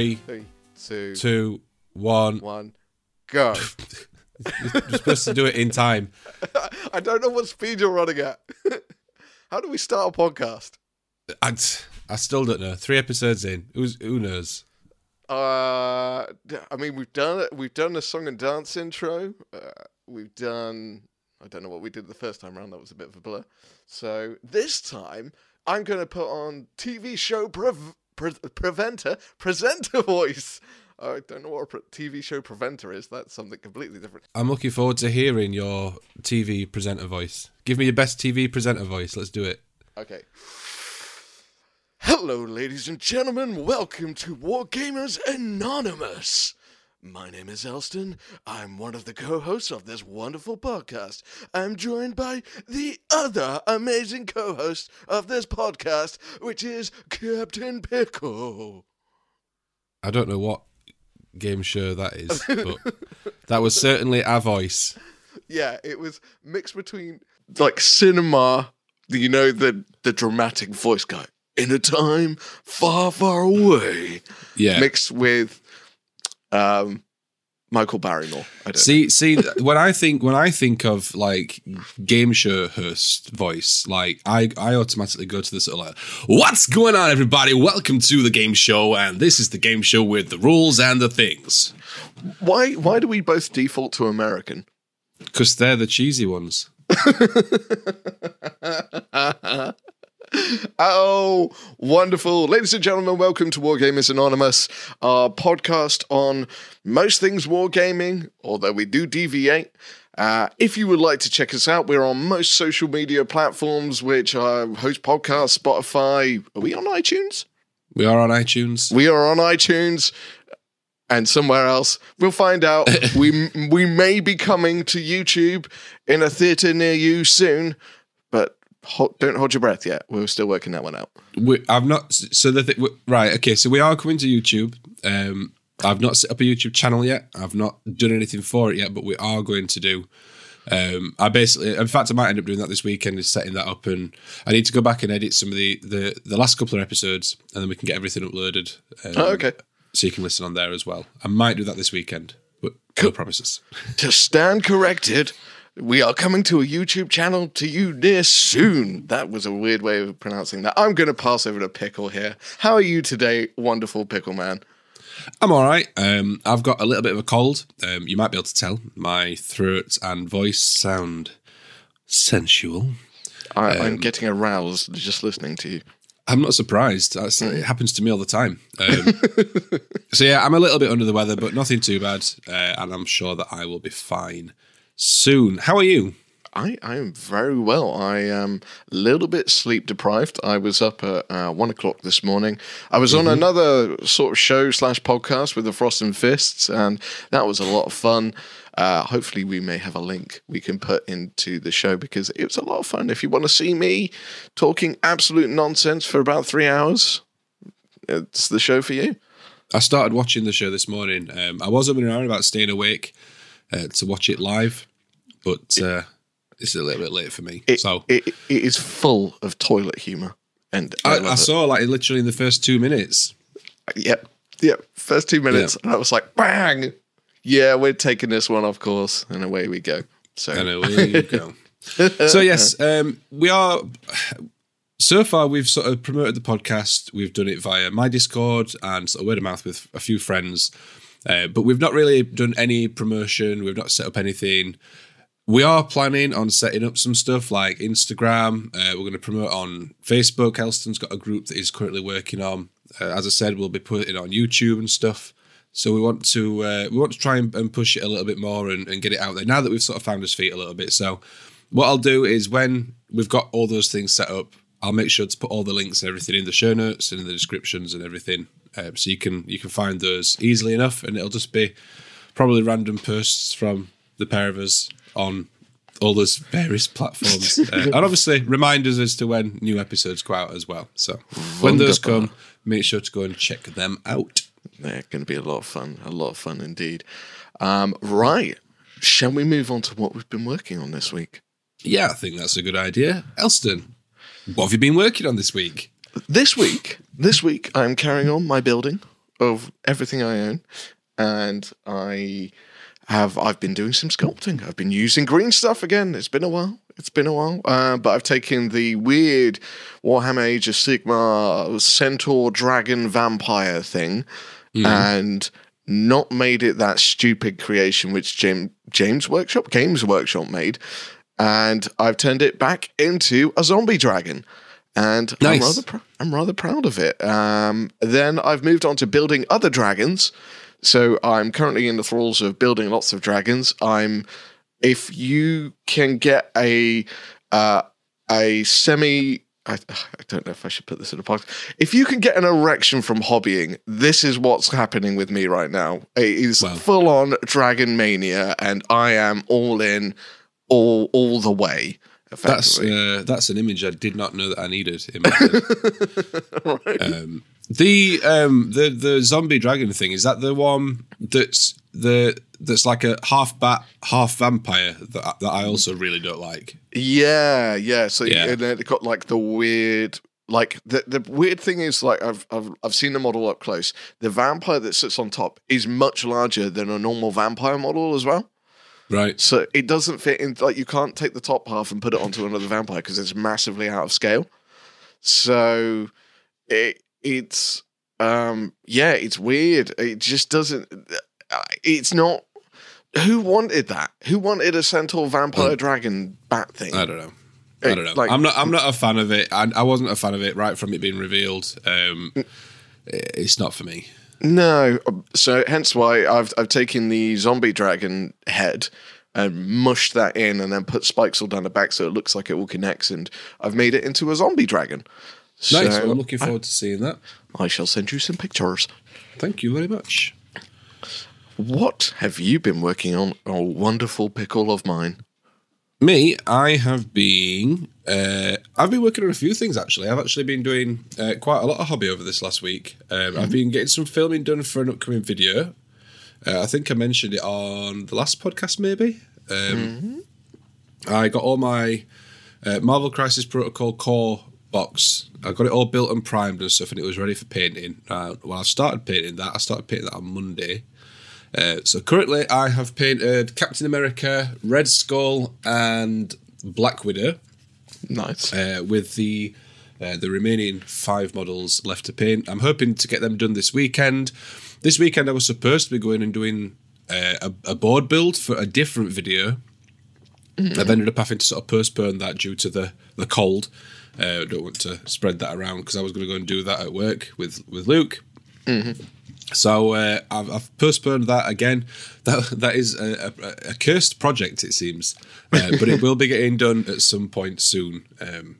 Three, Three, two, two, one. one, go. You're supposed to do it in time. I don't know what speed you're running at. How do we start a podcast? I, I still don't know. Three episodes in. Who's, who knows? Uh, I mean, we've done it. We've done a song and dance intro. Uh, we've done. I don't know what we did the first time around. That was a bit of a blur. So this time, I'm going to put on TV show prev- pre- preventer presenter voice. I don't know what a TV show preventer is. That's something completely different. I'm looking forward to hearing your TV presenter voice. Give me your best TV presenter voice. Let's do it. Okay. Hello, ladies and gentlemen. Welcome to Wargamers Anonymous. My name is Elston. I'm one of the co hosts of this wonderful podcast. I'm joined by the other amazing co host of this podcast, which is Captain Pickle. I don't know what game show that is, but that was certainly our voice. Yeah, it was mixed between like cinema, you know, the, the dramatic voice guy, in a time far, far away. Yeah. mixed with um, Michael Barrymore. I don't See, see, when I think when I think of like game show host voice, like I, I automatically go to this sort of like, "What's going on, everybody? Welcome to the game show, and this is the game show with the rules and the things." Why why do we both default to American? Because they're the cheesy ones. Oh, wonderful. Ladies and gentlemen, welcome to Wargamers Anonymous, our podcast on most things wargaming, although we do deviate. Uh, if you would like to check us out, we're on most social media platforms, which are Host Podcast, Spotify. Are we on iTunes? We are on iTunes. We are on iTunes and somewhere else. We'll find out. we we may be coming to YouTube in a theater near you soon, but ho- don't hold your breath yet. We're still working that one out. We, I've not. So the th- right, okay. So we are coming to YouTube. Um, I've not set up a YouTube channel yet. I've not done anything for it yet, but we are going to do. Um, I basically, in fact, I might end up doing that this weekend. Is setting that up, and I need to go back and edit some of the the, the last couple of episodes, and then we can get everything uploaded. Um, Oh, okay. So you can listen on there as well. I might do that this weekend, but no promises. To stand corrected, we are coming to a YouTube channel to you near soon. That was a weird way of pronouncing that. I'm going to pass over to Pickle here. How are you today, wonderful Pickle Man? I'm all right. Um, I've got a little bit of a cold. Um, you might be able to tell. My throat and voice sound sensual. I, I'm getting aroused just listening to you. I'm not surprised. That's, It happens to me all the time. Um, so yeah, I'm a little bit under the weather, but nothing too bad, uh, and I'm sure that I will be fine soon. How are you? I, I am very well. I am a little bit sleep deprived. I was up at uh, one o'clock this morning. I was on another sort of show slash podcast with the Frost and Fists, and that was a lot of fun. Uh, hopefully, we may have a link we can put into the show because it was a lot of fun. If you want to see me talking absolute nonsense for about three hours, it's the show for you. I started watching the show this morning. Um, I was up and around about staying awake uh, to watch it live, but uh, it's a little bit late for me. It, so it, it is full of toilet humor, and I, I, I saw like literally in the first two minutes. Yep. Yep. First two minutes, and I was like, bang. Yeah, we're taking this one, of course, and away we go. So And away you go. so yes, um, we are. So far, we've sort of promoted the podcast. We've done it via my Discord and sort of word of mouth with a few friends, uh, but we've not really done any promotion. We've not set up anything. We are planning on setting up some stuff like Instagram. Uh, we're going to promote on Facebook. Elston's got a group that he's currently working on. Uh, as I said, we'll be putting on YouTube and stuff. So we want to uh, we want to try and, and push it a little bit more and, and get it out there now that we've sort of found his feet a little bit. So what I'll do is when we've got all those things set up, I'll make sure to put all the links and everything in the show notes and in the descriptions and everything, um, so you can you can find those easily enough, and it'll just be probably random posts from the pair of us on all those various platforms, uh, and obviously reminders as to when new episodes go out as well. So when those come, make sure to go and check them out. they're going to be a lot of fun. A lot of fun indeed. Um, right. Shall we move on to what we've been working on this week? Yeah, I think that's a good idea. Elston, what have you been working on this week? This week, this week, I'm carrying on my building of everything I own, and I have I've been doing some sculpting. I've been using green stuff again. It's been a while. It's been a while, uh, but I've taken the weird Warhammer Age of Sigmar centaur dragon vampire thing, and not made it that stupid creation which James James Workshop Games Workshop made, and I've turned it back into a zombie dragon, and I'm rather pr- I'm rather proud of it. Um, then I've moved on to building other dragons. So I'm currently in the thralls of building lots of dragons. I'm if you can get a uh, a semi I, I don't know if I should put this in a podcast. If you can get an erection from hobbying, this is what's happening with me right now. It is Wow. full on dragon mania, and I am all in, all all the way. That's uh, that's an image I did not know that I needed in my head. Um, the um, the the zombie dragon thing is that the one that's the that's like a half bat, half vampire that I- that I also really don't like. Yeah, yeah. So Yeah. and then it got like the weird like the the weird thing is like I've I've I've seen the model up close. The vampire that sits on top is much larger than a normal vampire model as well. Right. So it doesn't fit in like you can't take the top half and put it onto another vampire because it's massively out of scale. So it it's um yeah, it's weird. It just doesn't it's not who wanted that? Who wanted a centaur vampire dragon bat thing? I don't know. I don't know. Like- I'm not. I'm not a fan of it. I, I wasn't a fan of it right from it being revealed. Um, it's not for me. No, so hence why I've I've taken the zombie dragon head and mushed that in, and then put spikes all down the back so it looks like it all connects, and I've made it into a zombie dragon. Nice. So I'm looking forward to seeing that. I shall send you some pictures. Thank you very much. What have you been working on? Oh, wonderful pickle of mine. Me, I have been. Uh, I've been working on a few things actually. I've actually been doing uh, quite a lot of hobby over this last week. Um, I've been getting some filming done for an upcoming video. Uh, I think I mentioned it on the last podcast, maybe. Um, I got all my uh, Marvel Crisis Protocol core box. I got it all built and primed and stuff, and it was ready for painting. Uh, well, I started painting that. I started painting that on Monday. Uh, so currently, I have painted Captain America, Red Skull, and Black Widow Nice. uh, with the uh, the remaining five models left to paint. I'm hoping to get them done this weekend. This weekend, I was supposed to be going and doing uh, a, a board build for a different video. I've ended up having to sort of postpone that due to the the cold. Uh, I don't want to spread that around because I was going to go and do that at work with with Luke. So uh, I've, I've postponed that again. That that is a, a, a cursed project, it seems, uh, but it will be getting done at some point soon. Um,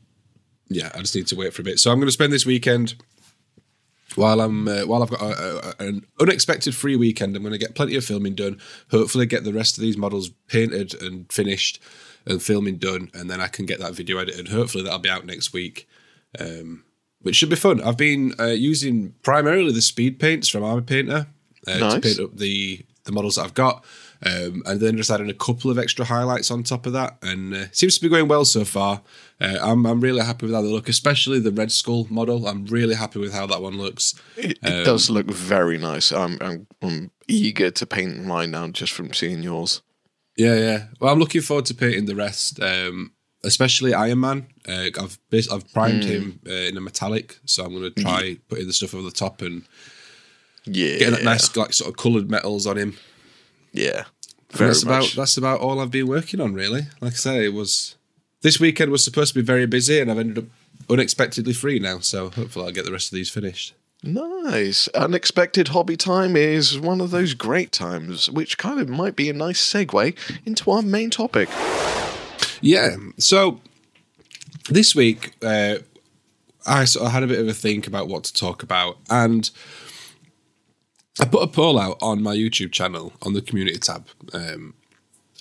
yeah, I just need to wait for a bit. So I'm going to spend this weekend while I'm uh, while I've got a, an unexpected free weekend. I'm going to get plenty of filming done. Hopefully, get the rest of these models painted and finished and filming done, and then I can get that video edited. Hopefully, that'll be out next week. Um, which should be fun. I've been uh, using primarily the speed paints from Army Painter uh, to paint up the the models that I've got, um, and then just adding a couple of extra highlights on top of that, and uh, seems to be going well so far. Uh, I'm I'm really happy with how they look, especially the Red Skull model. I'm really happy with how that one looks. It, Um, does look very nice. I'm, I'm I'm eager to paint mine now just from seeing yours. Yeah, yeah. Well, I'm looking forward to painting the rest, um, especially Iron Man. Uh, I've bas- I've primed him uh, in a metallic, so I'm going to try putting the stuff over the top and Yeah, getting that nice like sort of coloured metals on him. Yeah, that's about that's about all I've been working on really. Like I say, it was this weekend was supposed to be very busy, and I've ended up unexpectedly free now. So hopefully I'll get the rest of these finished. Nice. Unexpected hobby time is one of those great times, which kind of might be a nice segue into our main topic. Yeah. So this week, uh, I sort of had a bit of a think about what to talk about, and I put a poll out on my YouTube channel on the community tab, um,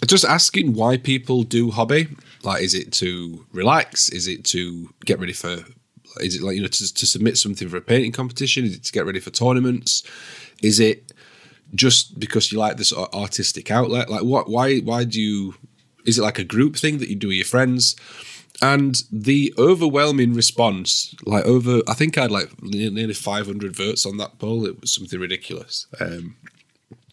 just asking why people do hobby. Like, is it to relax? Is it to get ready for? Is it like you know to, to submit something for a painting competition? Is it to get ready for tournaments? Is it just because you like this artistic outlet? Like, what? Why? Why do you? Is it like a group thing that you do with your friends? and the overwhelming response, like over, I think I had like nearly 500 votes on that poll. It was something ridiculous. Um,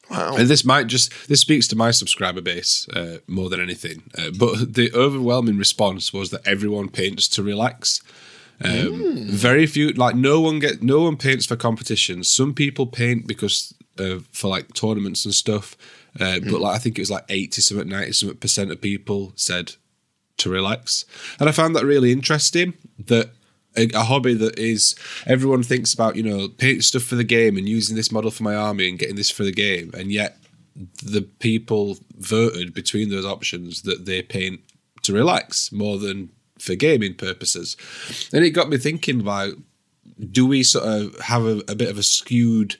Wow. and this might just this speaks to my subscriber base uh, more than anything. Uh, but the overwhelming response was that everyone paints to relax. Um, Very few, like no one get no one paints for competitions. Some people paint because uh, for like tournaments and stuff. Uh, But like I think it was like eighty something, ninety something percent of people said to relax, and I found that really interesting. That a, a hobby that is everyone thinks about, you know, painting stuff for the game and using this model for my army and getting this for the game, and yet the people voted between those options that they paint to relax more than for gaming purposes. And it got me thinking about do we sort of have a, a bit of a skewed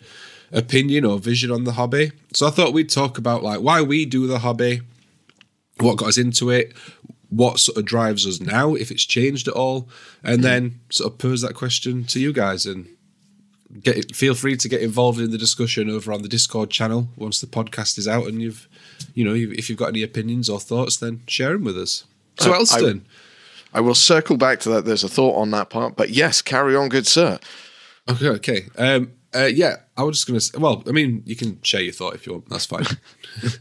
opinion or vision on the hobby? So I thought we'd talk about like why we do the hobby, what got us into it, what sort of drives us now, if it's changed at all, and then sort of pose that question to you guys and get feel free to get involved in the discussion over on the Discord channel once the podcast is out and you've you know if you've got any opinions or thoughts then share them with us. So Uh, Elston, I will circle back to that. There's a thought on that part, but yes, carry on, good sir. okay, okay, um, uh, yeah, I was just gonna. Say, well, I mean, you can share your thought if you want. That's fine.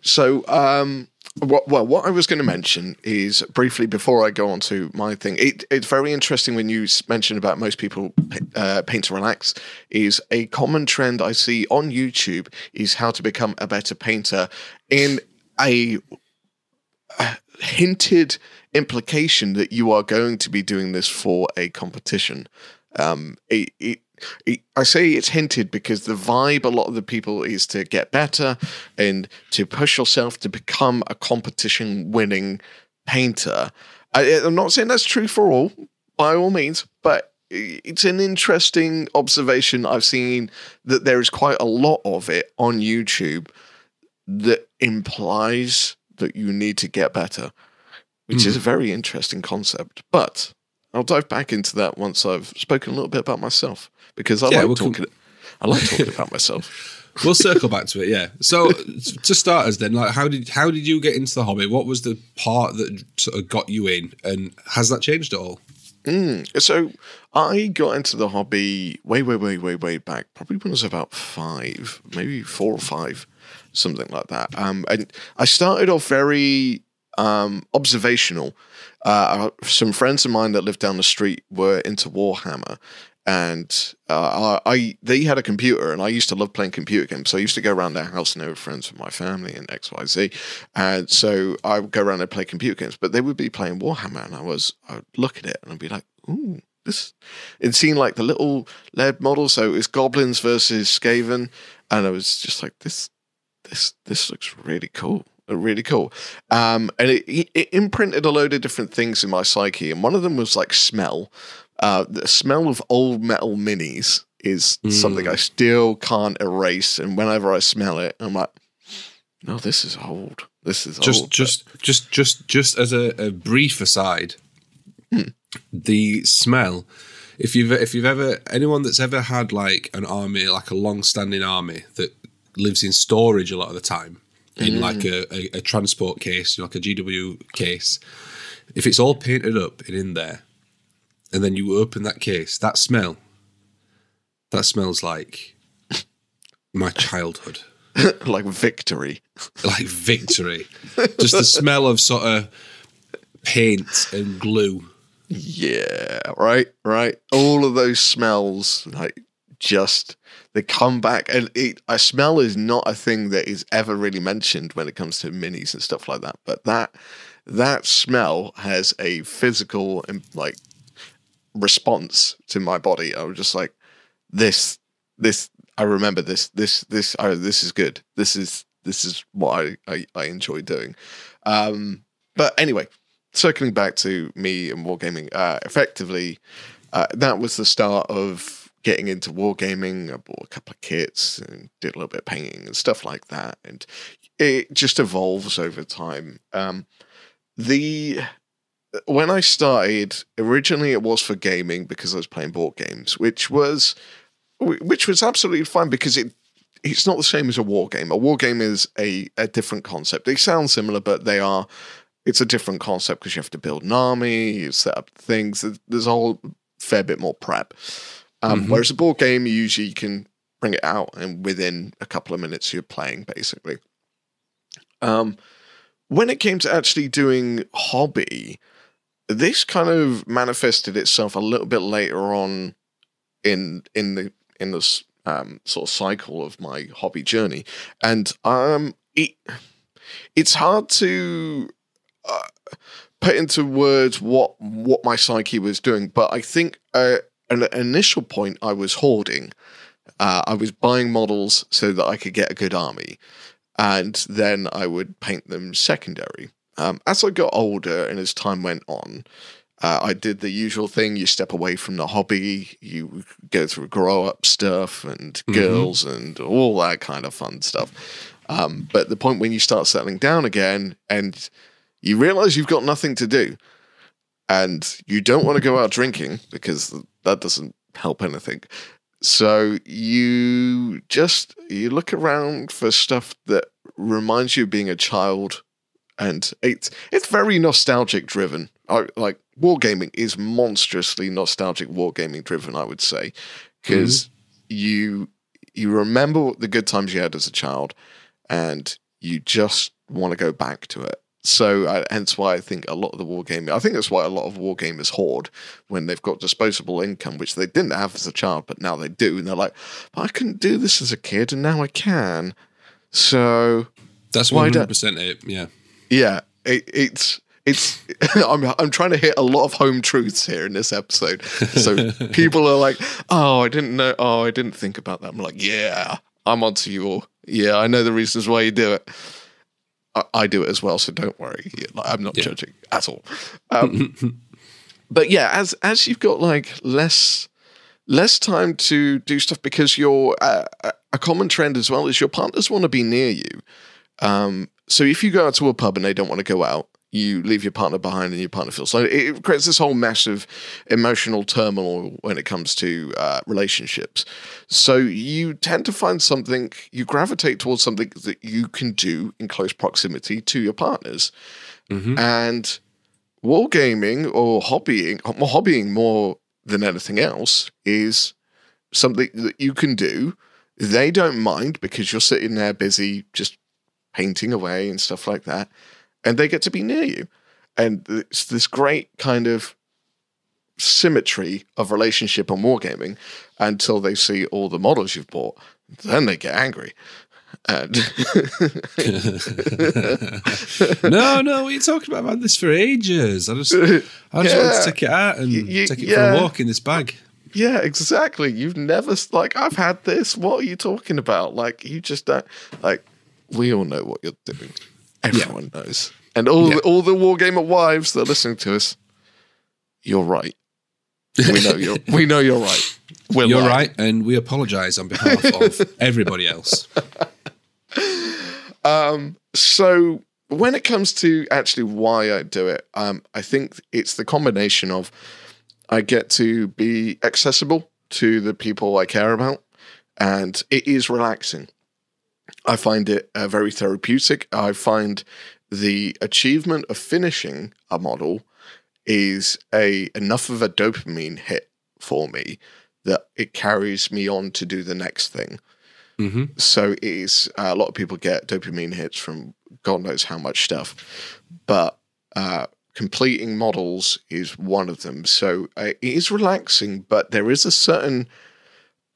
So, um, what, well, what I was going to mention is briefly before I go on to my thing. It, it's very interesting when you mentioned about most people uh, paint to relax. Is a common trend I see on YouTube is how to become a better painter in a uh, hinted implication that you are going to be doing this for a competition. Um, it, it, it, I say it's hinted because the vibe a lot of the people is to get better and to push yourself to become a competition winning painter. I, I'm not saying that's true for all, by all means, but it's an interesting observation I've seen that there is quite a lot of it on YouTube that implies that you need to get better, which is a very interesting concept. But I'll dive back into that once I've spoken a little bit about myself because I Yeah, like we'll talking. I like talking about myself. we'll circle back to it. Yeah. So to start us then, like, how did how did you get into the hobby? What was the part that sort of got you in, and has that changed at all? So I got into the hobby way, way, way, way, way back. Probably when I was about five, maybe four or five, something like that. Um, and I started off very um, observational. Uh, some friends of mine that lived down the street were into Warhammer, and uh, I, they had a computer, and I used to love playing computer games. So I used to go around their house, and they were friends with my family and X, Y, Z. And so I would go around and play computer games, but they would be playing Warhammer, and I was I would look at it and I'd be like, ooh. This it seemed like the little lead model, so it was goblins versus Skaven, and I was just like, this, this, this looks really cool, really cool. Um, and it, it imprinted a load of different things in my psyche, and one of them was like smell. Uh, the smell of old metal minis is something I still can't erase, and whenever I smell it, I'm like, no, this is old. This is Just old. just just just just as a, a brief aside, the smell. If you've if you've ever anyone that's ever had like an army, like a long-standing army that lives in storage a lot of the time, in mm. like a, a, a transport case, you know, like a GW case, if it's all painted up and in there, and then you open that case, that smell, that smells like my childhood like victory. like victory. Just the smell of sort of paint and glue. Yeah, right, right. All of those smells, like just the comeback. and it, a smell is not a thing that is ever really mentioned when it comes to minis and stuff like that. But that that smell has a physical like response to my body. I was just like, this, this. I remember this, this, this. Oh, this is good. This is this is what I I, I enjoy doing. Um, but anyway, circling back to me and wargaming, uh, effectively, uh, that was the start of getting into wargaming. I bought a couple of kits and did a little bit of painting and stuff like that, and it just evolves over time. Um, the when I started, originally it was for gaming because I was playing board games, which was which was absolutely fine because it it's not the same as a war game. A war game is a, a different concept. They sound similar, but they are it's a different concept because you have to build an army, you set up things. There's a whole fair bit more prep. Um, mm-hmm. Whereas a board game, you usually can bring it out and within a couple of minutes you're playing basically. Um, when it came to actually doing hobby, this kind of manifested itself a little bit later on in in the in this um, sort of cycle of my hobby journey, and um, it it's hard to uh, put into words what what my psyche was doing, but I think uh, an initial point I was hoarding. Uh, I was buying models so that I could get a good army, and then I would paint them secondary. Um, as I got older and as time went on, uh, I did the usual thing. You step away from the hobby, you go through grow up stuff and mm-hmm. girls and all that kind of fun stuff. Um, but the point when you start settling down again and you realize you've got nothing to do and you don't want to go out drinking because that doesn't help anything. So you just you look around for stuff that reminds you of being a child and it's it's very nostalgic driven. I, like wargaming is monstrously nostalgic wargaming driven. I would say because mm-hmm. you you remember the good times you had as a child, and you just want to go back to it. So uh, hence why I think a lot of the wargaming. I think that's why a lot of wargamers hoard when they've got disposable income, which they didn't have as a child, but now they do, and they're like, "I couldn't do this as a kid, and now I can." So that's one hundred percent it. Yeah yeah, it, it's it's I'm I'm trying to hit a lot of home truths here in this episode. So people are like, "Oh, I didn't know. Oh, I didn't think about that." I'm like, "Yeah, I'm onto you all. Yeah, I know the reasons why you do it. I, I do it as well, so don't worry. I'm not yeah. judging at all." Um, but yeah, as as you've got like less less time to do stuff because you're uh, a common trend as well is your partners want to be near you. Um, so if you go out to a pub and they don't want to go out, you leave your partner behind and your partner feels so it creates this whole mess of emotional turmoil when it comes to uh, relationships so you tend to find something you gravitate towards something that you can do in close proximity to your partners mm-hmm. and wargaming or hobbying or hobbying more than anything else is something that you can do they don't mind because you're sitting there busy just painting away and stuff like that. And they get to be near you. And it's this great kind of symmetry of relationship and wargaming until they see all the models you've bought. Then they get angry. And no, no, we talking about? I've had this for ages. I just, I just yeah. want to take it out and you, take it yeah. for a walk in this bag. Yeah, exactly. You've never like I've had this. What are you talking about? Like you just don't like we all know what you're doing. Everyone yeah. knows. And all yeah. the, all the Wargamer wives that are listening to us, you're right. We know you're we know you're right. We're you're lying. right, and we apologise on behalf of everybody else. Um, so when it comes to actually why I do it, um, I think it's the combination of I get to be accessible to the people I care about, and it is relaxing. I find it uh, very therapeutic. I find the achievement of finishing a model is a enough of a dopamine hit for me that it carries me on to do the next thing. Mm-hmm. So it is uh, a lot of people get dopamine hits from God knows how much stuff, but uh, completing models is one of them. So uh, it is relaxing, but there is a certain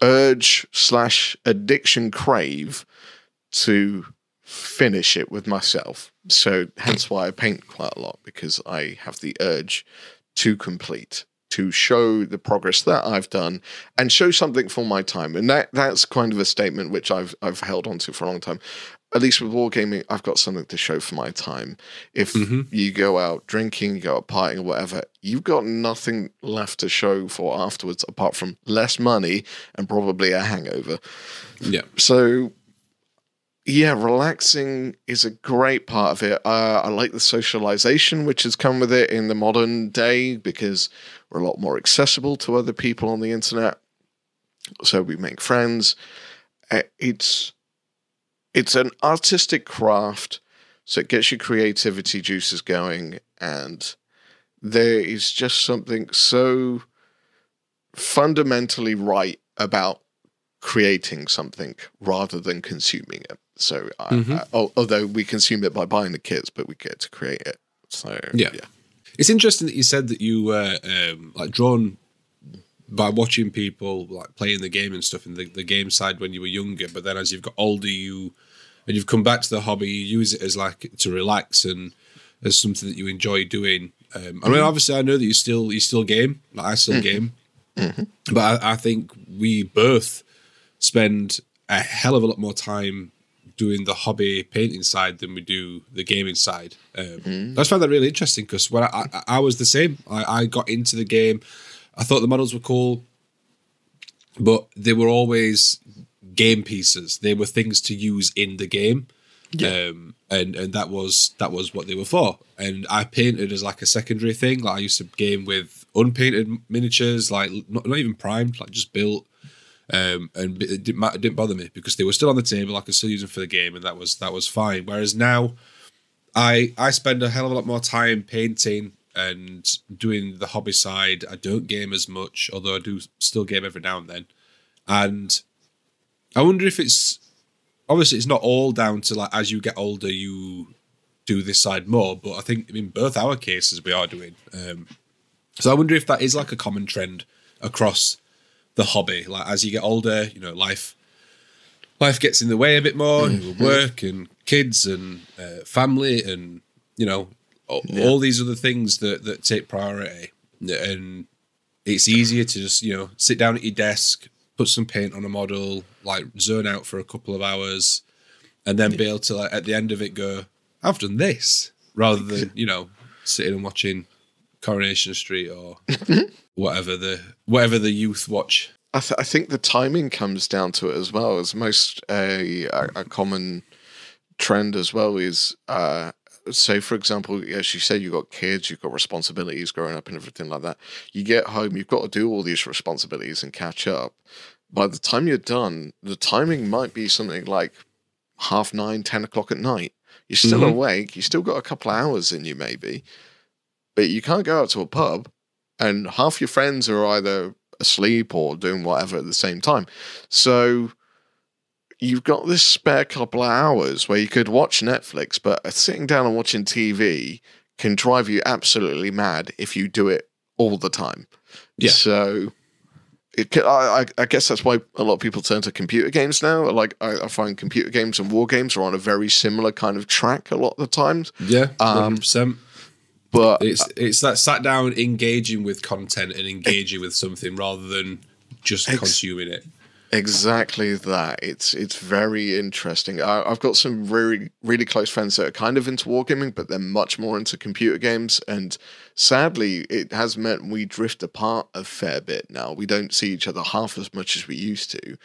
urge slash addiction crave to finish it with myself. So hence why I paint quite a lot because I have the urge to complete, to show the progress that I've done and show something for my time. And that that's kind of a statement which I've I've held on to for a long time. At least with wargaming, I've got something to show for my time. If mm-hmm. you go out drinking, you go out partying or whatever, you've got nothing left to show for afterwards apart from less money and probably a hangover. Yeah. So yeah, relaxing is a great part of it. Uh, I like the socialization which has come with it in the modern day because we're a lot more accessible to other people on the internet. So we make friends. Uh, it's it's an artistic craft So it gets your creativity juices going, and there is just something so fundamentally right about creating something rather than consuming it. So, mm-hmm. I, I, although we consume it by buying the kits, but we get to create it. So, yeah. yeah. It's interesting that you said that you were um, like drawn by watching people like playing the game and stuff in the, the game side when you were younger, but then as you've got older, you and you've come back to the hobby, you use it as like to relax and as something that you enjoy doing. Um, I mean, mm-hmm. obviously, I know that you still you still game, like I still mm-hmm. game, mm-hmm. but I, I think we both spend a hell of a lot more time doing the hobby painting side than we do the gaming side. Um, mm. I just found that really interesting because when I, I, I, was the same, I, I got into the game. I thought the models were cool, but they were always game pieces. They were things to use in the game. Yeah. Um, and and that was that was what they were for. And I painted as like a secondary thing. Like I used to game with unpainted miniatures, like not, not even primed, like just built. Um, and it didn't, it didn't bother me because they were still on the table. I could still use them for the game, and that was that was fine. Whereas now, I I spend a hell of a lot more time painting and doing the hobby side. I don't game as much, although I do still game every now and then. And I wonder if it's obviously it's not all down to like as you get older you do this side more, but I think in both our cases we are doing. Um, so I wonder if that is like a common trend across the hobby. Like as you get older, you know, life life gets in the way a bit more, mm-hmm. work and kids and uh, family and you know all, yeah. all these other things that that take priority. And it's easier to just you know sit down at your desk, put some paint on a model, like zone out for a couple of hours, and then be able to like at the end of it go, I've done this, rather than you know sitting and watching Coronation Street or whatever the whatever the youth watch. I, th- I think the timing comes down to it as well. As most a, a common trend as well is uh, say for example as you say you've got kids you've got responsibilities growing up and everything like that you get home you've got to do all these responsibilities and catch up by the time you're done the timing might be something like half nine ten o'clock at night you're still mm-hmm. awake you still got a couple of hours in you maybe but you can't go out to a pub and half your friends are either asleep or doing whatever at the same time so you've got this spare couple of hours where you could watch Netflix, but sitting down and watching TV can drive you absolutely mad if you do it all the time. Yeah. So. It, I, I guess that's why a lot of people turn to computer games now. Like I, I, find computer games and war games are on a very similar kind of track a lot of the times. Yeah, um, percent But it's it's that sat down engaging with content and engaging with something rather than just ex- consuming it. Exactly that. It's it's very interesting. I, have got some really really close friends that are kind of into wargaming, but they're much more into computer games. And sadly, it has meant we drift apart a fair bit now. We don't see each other half as much as we used to.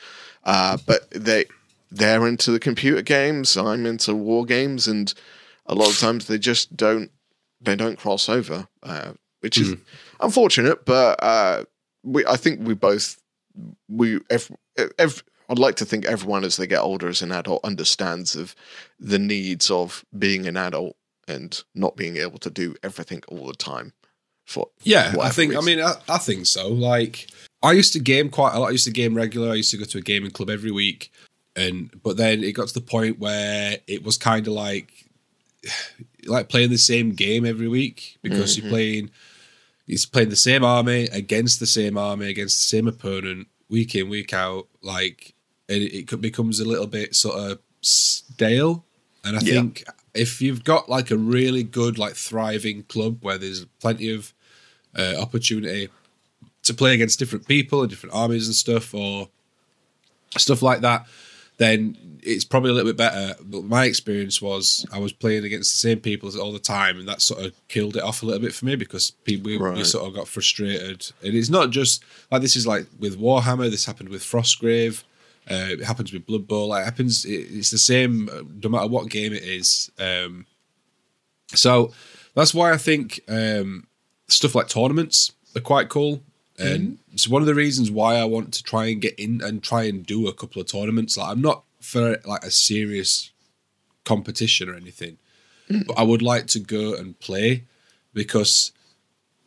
Uh, but they they're into the computer games. I'm into war games, and a lot of times they just don't they don't cross over, uh, which is mm. unfortunate. But uh, we I think we both we I'd like to think everyone as they get older as an adult understands of the needs of being an adult and not being able to do everything all the time. For yeah, I think reason. I mean I, I think so. Like I used to game quite a lot. I used to game regular. I used to go to a gaming club every week, and but then it got to the point where it was kind of like like playing the same game every week because mm-hmm. you're playing he's playing the same army against the same army against the same opponent week in week out like it, it becomes a little bit sort of stale and i yeah. think if you've got like a really good like thriving club where there's plenty of uh, opportunity to play against different people and different armies and stuff or stuff like that then it's probably a little bit better. But my experience was I was playing against the same people all the time, and that sort of killed it off a little bit for me because people we, right. we sort of got frustrated. And it's not just like this is like with Warhammer. This happened with Frostgrave. Uh, it happens with Blood Bowl. It happens. It's the same uh, no matter what game it is. Um, so that's why I think um, stuff like tournaments are quite cool. And mm-hmm. it's one of the reasons why I want to try and get in and try and do a couple of tournaments. Like I'm not for like a serious competition or anything. but I would like to go and play because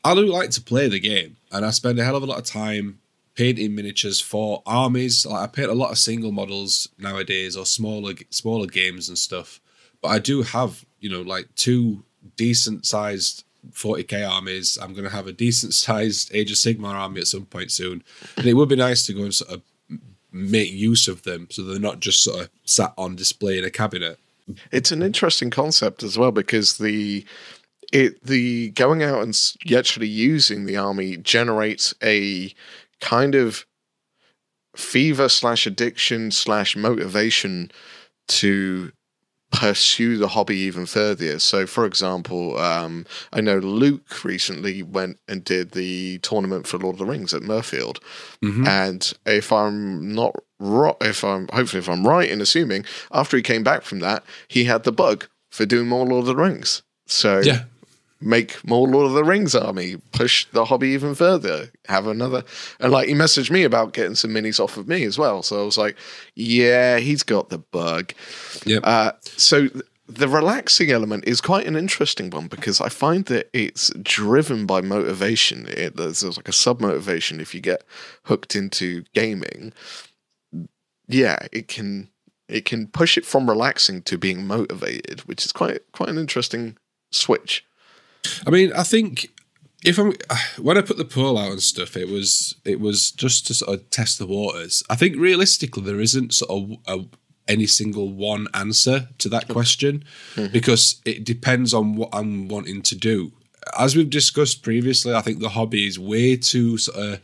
I do like to play the game, and I spend a hell of a lot of time painting miniatures for armies. Like I paint a lot of single models nowadays, or smaller smaller games and stuff. But I do have you know like two decent sized 40k armies. I'm going to have a decent sized Age of Sigmar army at some point soon, and it would be nice to go and sort of make use of them so they're not just sort of sat on display in a cabinet. It's an interesting concept as well because the it the going out and actually using the army generates a kind of fever slash addiction slash motivation to pursue the hobby even further. So, for example, um, I know Luke recently went and did the tournament for Lord of the Rings at Murfield, mm-hmm. and if I'm not right, if I'm hopefully if I'm right in assuming after he came back from that, he had the bug for doing more Lord of the Rings. So yeah make more Lord of the Rings army, push the hobby even further, have another. And like he messaged me about getting some minis off of me as well. So I was like, yeah, he's got the bug. Yeah. Uh, so the relaxing element is quite an interesting one because I find that it's driven by motivation. It, there's, there's like a sub motivation if you get hooked into gaming. Yeah, it can it can push it from relaxing to being motivated, which is quite quite an interesting switch. I mean, I think if I'm when I put the poll out and stuff, it was it was just to sort of test the waters. I think realistically, there isn't sort of a, any single one answer to that question mm-hmm. because it depends on what I'm wanting to do. As we've discussed previously, I think the hobby is way too sort of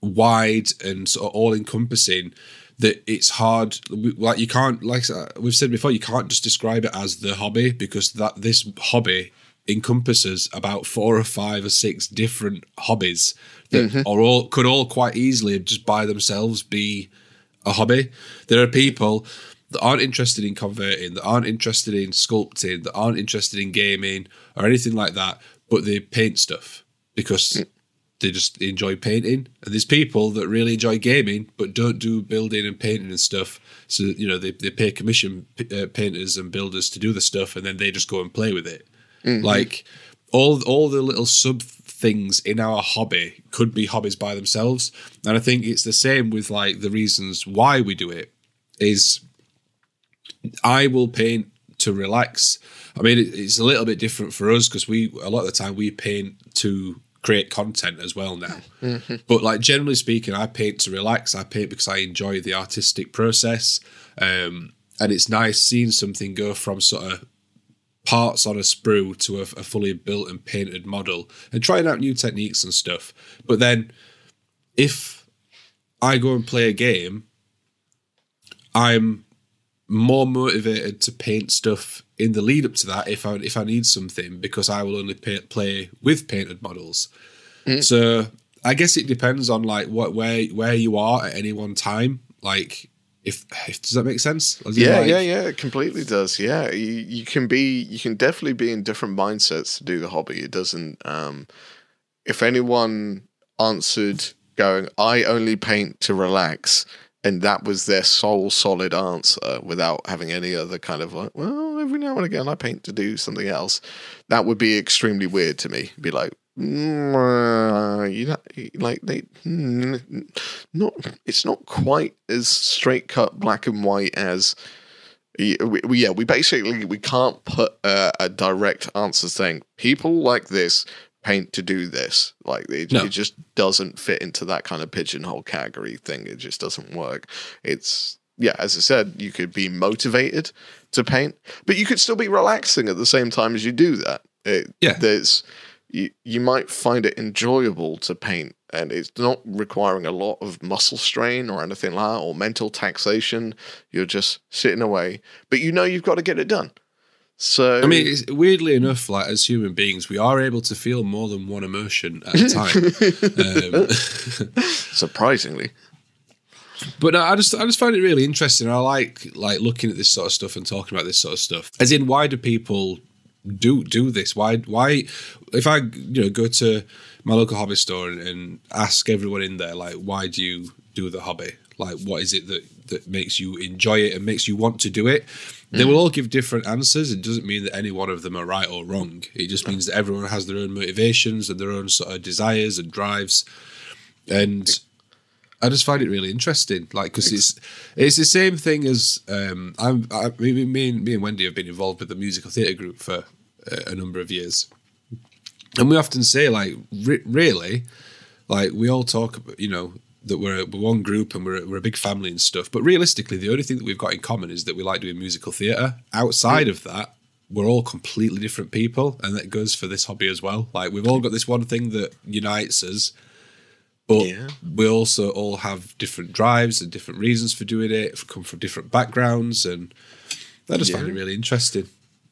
wide and sort of all encompassing that it's hard like you can't like we've said before you can't just describe it as the hobby because that this hobby encompasses about four or five or six different hobbies that mm-hmm. are all could all quite easily just by themselves be a hobby. There are people that aren't interested in converting, that aren't interested in sculpting, that aren't interested in gaming or anything like that, but they paint stuff because mm. they just enjoy painting. And there's people that really enjoy gaming but don't do building and painting and stuff. So you know they they pay commission uh, painters and builders to do the stuff, and then they just go and play with it. Mm-hmm. Like all all the little sub things in our hobby could be hobbies by themselves, and I think it's the same with like the reasons why we do it. Is I will paint to relax. I mean, it's a little bit different for us because we a lot of the time we paint to create content as well now. Mm-hmm. But like generally speaking, I paint to relax. I paint because I enjoy the artistic process, um, and it's nice seeing something go from sort of parts on a sprue to a, a, fully built and painted model and trying out new techniques and stuff. But then if I go and play a game, I'm more motivated to paint stuff in the lead up to that if I if I need something because I will only pay, play with painted models. Mm. So I guess it depends on like what where where you are at any one time. Like if, if does that make sense? Yeah, like, yeah, yeah, it completely does. Yeah, you, you can be, you can definitely be in different mindsets to do the hobby. It doesn't. Um, if anyone answered going, I only paint to relax, and that was their sole solid answer without having any other kind of like, well, every now and again I paint to do something else, that would be extremely weird to me. Be like, Mm, uh, you know, like they hmm, not. It's not quite as straight cut black and white as. We, we, yeah, we basically we can't put a, a, direct answer saying people like this paint to do this. Like it, no. it just doesn't fit into that kind of pigeonhole category thing. It just doesn't work. It's yeah, as I said, you could be motivated to paint, but you could still be relaxing at the same time as you do that. It, yeah, there's you, you might find it enjoyable to paint and it's not requiring a lot of muscle strain or anything like that or mental taxation. You're just sitting away. But you know you've got to get it done. So i mean weirdly enough like as human beings we are able to feel more than one emotion at a time. Um, surprisingly. But no, I just I just find it really interesting. I like like looking at this sort of stuff and talking about this sort of stuff. As in, why do people do do this? Why why if I you know go to my local hobby store and, and ask everyone in there like why do you do the hobby? Like what is it that that makes you enjoy it and makes you want to do it. They will all give different answers. It doesn't mean that any one of them are right or wrong. It just means that everyone has their own motivations and their own sort of desires and drives. And I just find it really interesting, like because it's it's the same thing as um, I'm. I, me, me and me and Wendy have been involved with the musical theatre group for a, a number of years, and we often say like, re- really, like we all talk, about, you know, that we're, we're one group and we're, we're a big family and stuff. But realistically, the only thing that we've got in common is that we like doing musical theatre. Outside of that, we're all completely different people, and that goes for this hobby as well. Like we've all got this one thing that unites us, but Yeah. we also all have different drives and different reasons for doing it. Come from different backgrounds, and I just find it really interesting.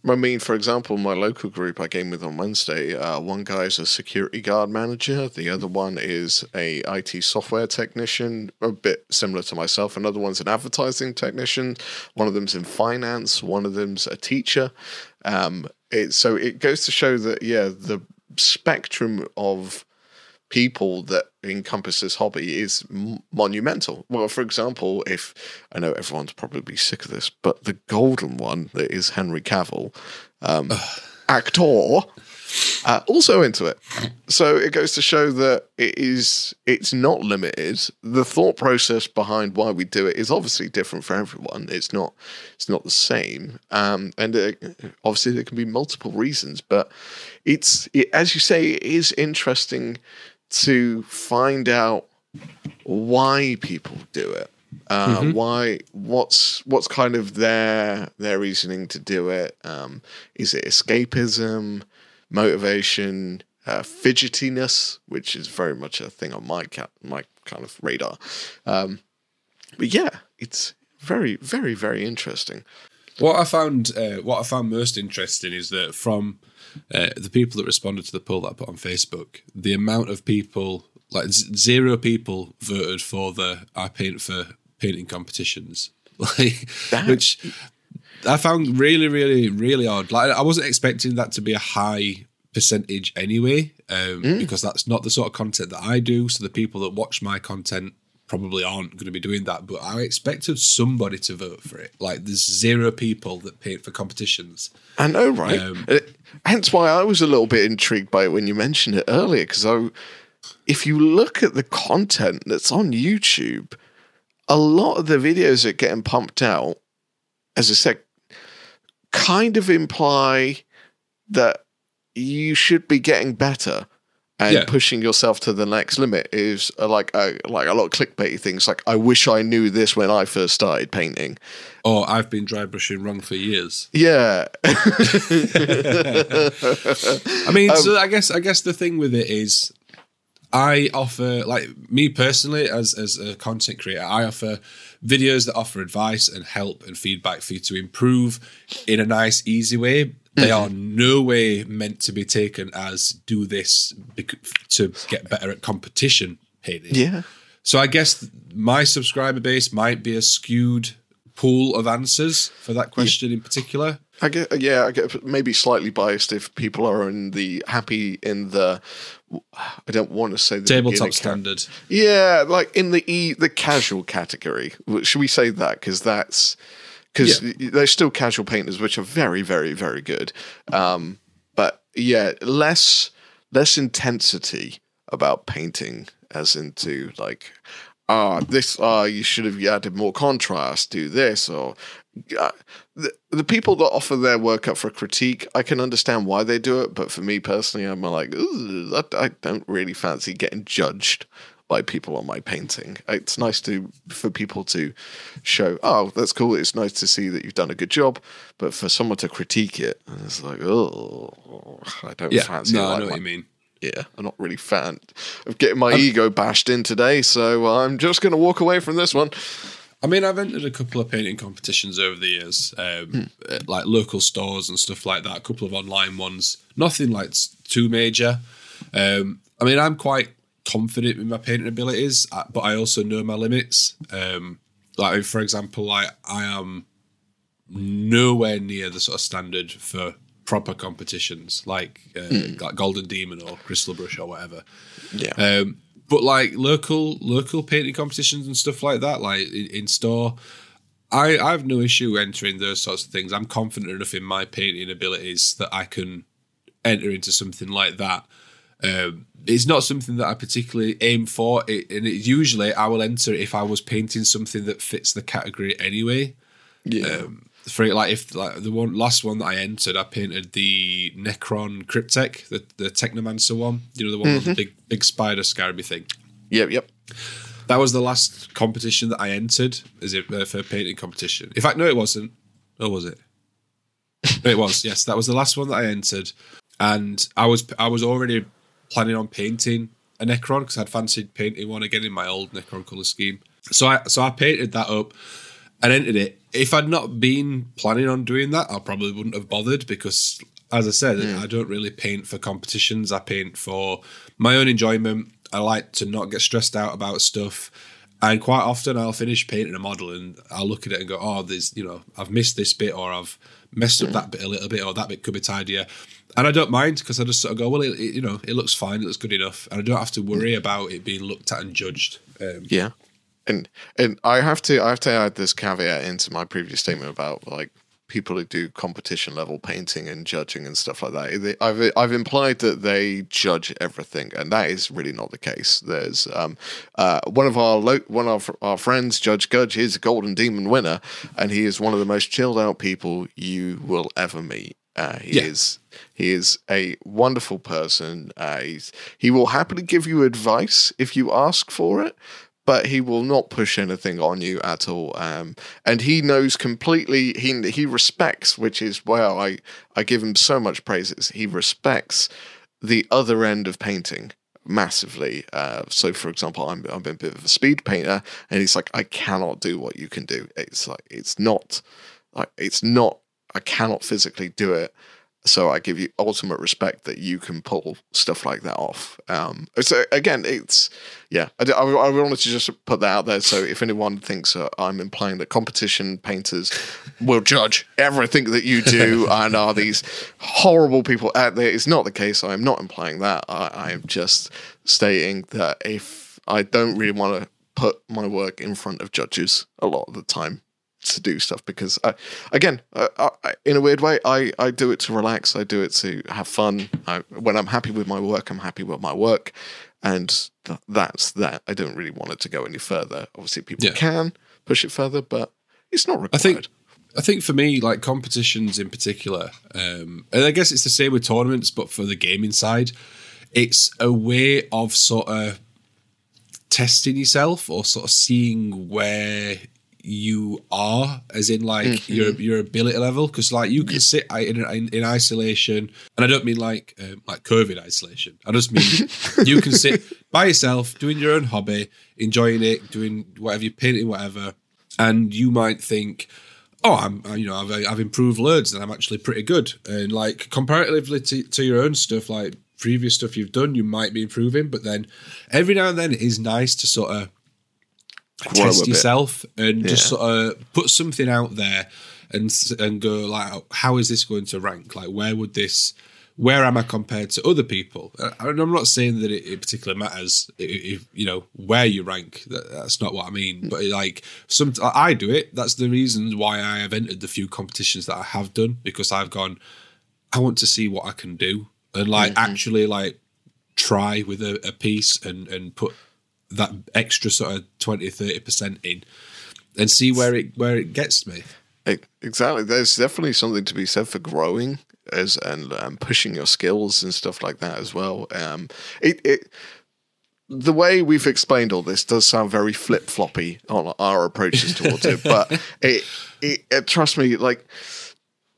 I mean, for example, my local group I game with on Wednesday, uh, one guy's a security guard manager, the other one is a IT software technician, a bit similar to myself. Another one's an advertising technician. One of them's in finance. One of them's a teacher. Um, it, so it goes to show that yeah, the spectrum of people that encompass this hobby is m- monumental. Well, for example, if I know everyone's probably sick of this, but the golden one that is Henry Cavill, um, actor, uh, also into it. So it goes to show that it is it's not limited. The thought process behind why we do it is obviously different for everyone. It's not it's not the same, um, and it, obviously there can be multiple reasons. But it's it, as you say, it is interesting to find out why people do it. Uh, Why? What's what's kind of their their reasoning to do it? Um, is it escapism, motivation, uh, fidgetiness, which is very much a thing on my cat my kind of radar. Um, but yeah, it's very very very interesting. What I found, uh, what I found most interesting is that from uh, the people that responded to the poll that I put on Facebook, the amount of people, like z- zero people, voted for the I paint for painting competitions, like That- which I found really, really, really odd. Like I wasn't expecting that to be a high percentage anyway, um, because that's not the sort of content that I do. So the people that watch my content probably aren't going to be doing that. But I expected somebody to vote for it. Like there's zero people that paint for competitions. I know, right? Um, Uh, Hence why I was a little bit intrigued by it when you mentioned it earlier, because I, if you look at the content that's on YouTube, a lot of the videos that are getting pumped out, as I said, kind of imply that you should be getting better and Yeah. pushing yourself to the next limit is uh, like a, like a lot of clickbaity things like I wish I knew this when I first started painting. Or I've been dry brushing wrong for years. Yeah. I mean, so I guess I guess the thing with it is, I offer like me personally as as a content creator, I offer videos that offer advice and help and feedback for you to improve in a nice, easy way. They mm. are no way meant to be taken as do this bec- to get better at competition painting. yeah. So I guess my subscriber base might be a skewed pool of answers for that question in particular. I get, yeah, I get maybe slightly biased if people are in the happy in the. I don't want to say the Tabletop ca- standard. Yeah, like in the e the casual category. Should we say that? Because that's because there's still casual painters which are very, very, very good. Um, but yeah, less less intensity about painting, as into like, ah, this, ah, you should have added more contrast. Do this or. Uh, the, the people that offer their work up for critique, I can understand why they do it, but for me personally, I'm like, I, I don't really fancy getting judged by people on my painting. It's nice to for people to show, oh, that's cool. It's nice to see that you've done a good job, but for someone to critique it, it's like, oh, I don't Yeah, fancy. no, it I know my- what you mean. Yeah, I'm not really fan of getting my um, ego bashed in today, so I'm just going to walk away from this one. I mean, I've entered a couple of painting competitions over the years, um, at, like local stores and stuff like that. A couple of online ones, nothing like too major. Um, I mean, I'm quite confident in my painting abilities, uh, but I also know my limits. Um, like, for example, I I am nowhere near the sort of standard for proper competitions, like uh, like Golden Demon or Crystal Brush or whatever. Yeah. Um, but like local local painting competitions and stuff like that, like in, in store, I I have no issue entering those sorts of things. I'm confident enough in my painting abilities that I can enter into something like that. Um, it's not something that I particularly aim for, it, and it, usually I will enter if I was painting something that fits the category anyway. Yeah. Um, for like if like the one last one that I entered, I painted the Necron Cryptek, the the Technomancer one. You know the one with the big big spider scarabee thing. Yep, yep. That was the last competition that I entered Is it uh, for a painting competition. In fact, no, it wasn't. Or was it? No, it was. Yes, that was the last one that I entered, and I was I was already planning on painting a Necron because I'd fancied painting one again in my old Necron color scheme. So I so I painted that up and entered it. If I'd not been planning on doing that, I probably wouldn't have bothered because, as I said, I don't really paint for competitions. I paint for my own enjoyment. I like to not get stressed out about stuff. And quite often I'll finish painting a model and I'll look at it and go, oh, there's, you know, I've missed this bit or I've messed up that bit a little bit or that bit could be tidier. And I don't mind because I just sort of go, well, it, it, you know, it looks fine, it looks good enough. And I don't have to worry about it being looked at and judged. Um, Yeah. And and I have to I have to add this caveat into my previous statement about like people who do competition level painting and judging and stuff like that. They- I've I've implied that they judge everything, and that is really not the case. There's um uh one of our lo- one of our friends, Judge Gudge, is a Golden Demon winner, and he is one of the most chilled out people you will ever meet. Uh, he Yeah. is he is a wonderful person. Uh, he's, he will happily give you advice if you ask for it, but he will not push anything on you at all. Um, and he knows completely. He he respects, which is where I I give him so much praises. He respects the other end of painting massively. Uh, so, for example, I'm I'm a bit of a speed painter, and he's like, I cannot do what you can do. It's like it's not like it's not. I cannot physically do it. So I give you ultimate respect that you can pull stuff like that off. Um, so again, it's yeah. I, I, I wanted to just put that out there. So if anyone thinks uh, I'm implying that competition painters will judge everything that you do and are these horrible people out there, it's not the case. I am not implying that. I, I am just stating that if I don't really want to put my work in front of judges a lot of the time to do stuff because I, again uh, I, in a weird way I, I do it to relax. I do it to have fun. I, when i'm happy with my work i'm happy with my work. And th- that's that. I don't really want it to go any further. Obviously people Yeah. can push it further but it's not required I think I think for me, like competitions in particular, um, and I guess it's the same with tournaments, but for the gaming side, it's a way of sort of testing yourself or sort of seeing where you are, as in like your your ability level. Because like you can sit in, in in isolation, and I don't mean like um, like COVID isolation. I just mean you can sit by yourself doing your own hobby, enjoying it, doing whatever you're painting, whatever, and you might think oh, I'm, I- you know, I've, I've improved loads and I'm actually pretty good. And like comparatively to, to your own stuff, like previous stuff you've done, you might be improving. But then every now and then it is nice to sort of Grow test yourself and just sort of put something out there and and go like, how is this going to rank? Like, where would this? Where am I compared to other people? Uh, And I'm not saying that it, it particularly matters if, if you know where you rank. That, that's not what I mean. But like some, I do it. That's the reason why I have entered the few competitions that I have done because I've gone. I want to see what I can do and like actually like try with a, a piece and and put that extra sort of 20 30 percent in and see where it where it gets me Exactly. There's definitely something to be said for growing as and um, pushing your skills and stuff like that as well. Um, it, it the way we've explained all this does sound very flip floppy on our approaches towards it, but it, it, it trust me, like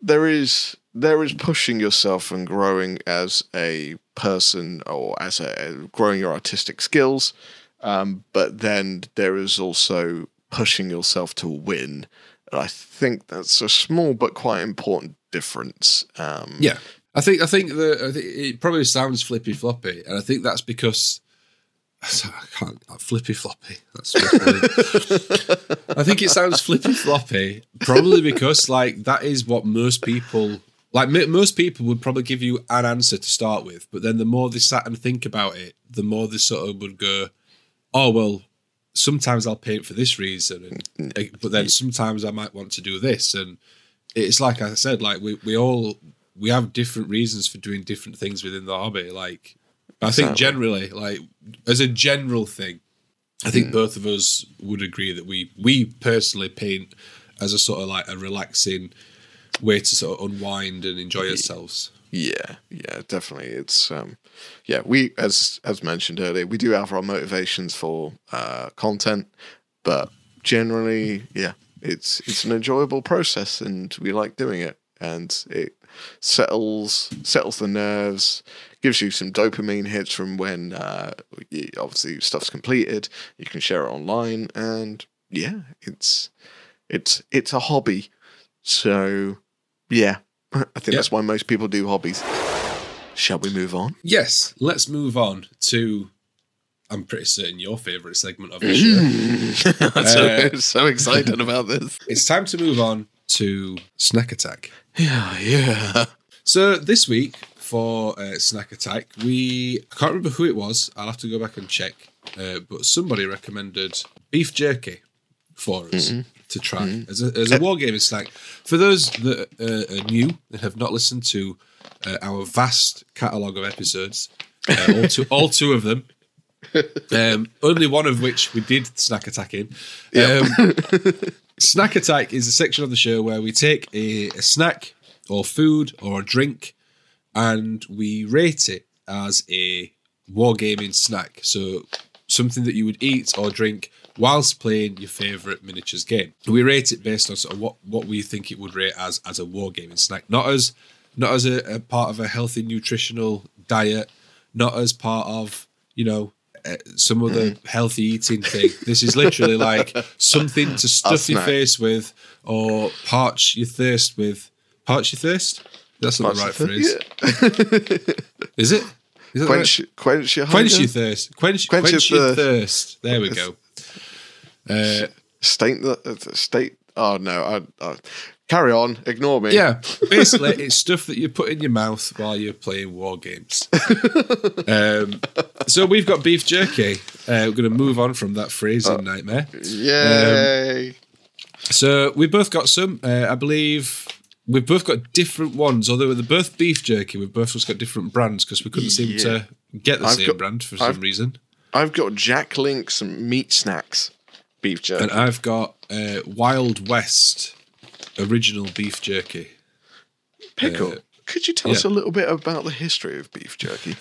there is there is pushing yourself and growing as a person or as a growing your artistic skills, um, but then there is also pushing yourself to win. And I think that's a small but quite important difference. Um, yeah i think i think think it probably sounds flippy floppy and i think that's because I can't flippy floppy. That's I think it sounds flippy floppy, probably because like that is what most people like most people would probably give you an answer to start with, but then the more they sat and think about it, the more they sort of would go, "Oh well, sometimes I'll paint for this reason, and, eh, but then sometimes I might want to do this." And it's like I said, like we we all we have different reasons for doing different things within the hobby. Like I think generally, like as a general thing, I think both of us would agree that we we personally paint as a sort of like a relaxing way to sort of unwind and enjoy ourselves. Yeah, yeah, definitely. It's um, yeah. We as as mentioned earlier, we do have our motivations for uh, content, but generally, yeah, it's it's an enjoyable process, and we like doing it, and it settles settles the nerves, gives you some dopamine hits from when uh, obviously stuff's completed. You can share it online, and yeah, it's it's it's a hobby. So yeah, I think Yeah. that's why most people do hobbies. Shall we move on? Yes, let's move on to. I'm pretty certain your favourite segment of the show. I'm so, so excited about this. it's time to move on to Snack Attack. Yeah, yeah. So this week for uh, Snack Attack, we I can't remember who it was. I'll have to go back and check. Uh, but somebody recommended beef jerky for us to try as a as a wargaming snack. For those that uh, are new and have not listened to uh, our vast catalogue of episodes, uh, all two all two of them. Um, only one of which we did snack attack in. Um, snack attack is a section of the show where we take a, a snack or food or a drink and we rate it as a wargaming snack. So something that you would eat or drink whilst playing your favourite miniatures game. We rate it based on sort of what, what we think it would rate as as a wargaming snack, not as not as a, a part of a healthy nutritional diet, not as part of you know uh, some other healthy eating thing. This is literally like something to stuff your face with or parch your thirst with. Parch your thirst? That's not the right phrase. Is it? Is Quench, right? quench your Quench your thirst. Quench, Quench quench, your your thirst. thirst. There we go. Uh, State the uh, state. Oh no! I, I, carry on. Ignore me. yeah, basically, it's stuff that you put in your mouth while you're playing war games. um, so we've got beef jerky. Uh, we're going to move on from that phrasing nightmare. Yay! So we've both got some. Uh, I believe we've both got different ones. Although they're both beef jerky, we've both just got different brands because we couldn't seem Yeah. to get the I've same got- brand for some I've- reason. I've got Jack Link's meat snacks, beef jerky. And I've got uh, Wild West original beef jerky. Pickle. Could you tell us a little bit about the history of beef jerky?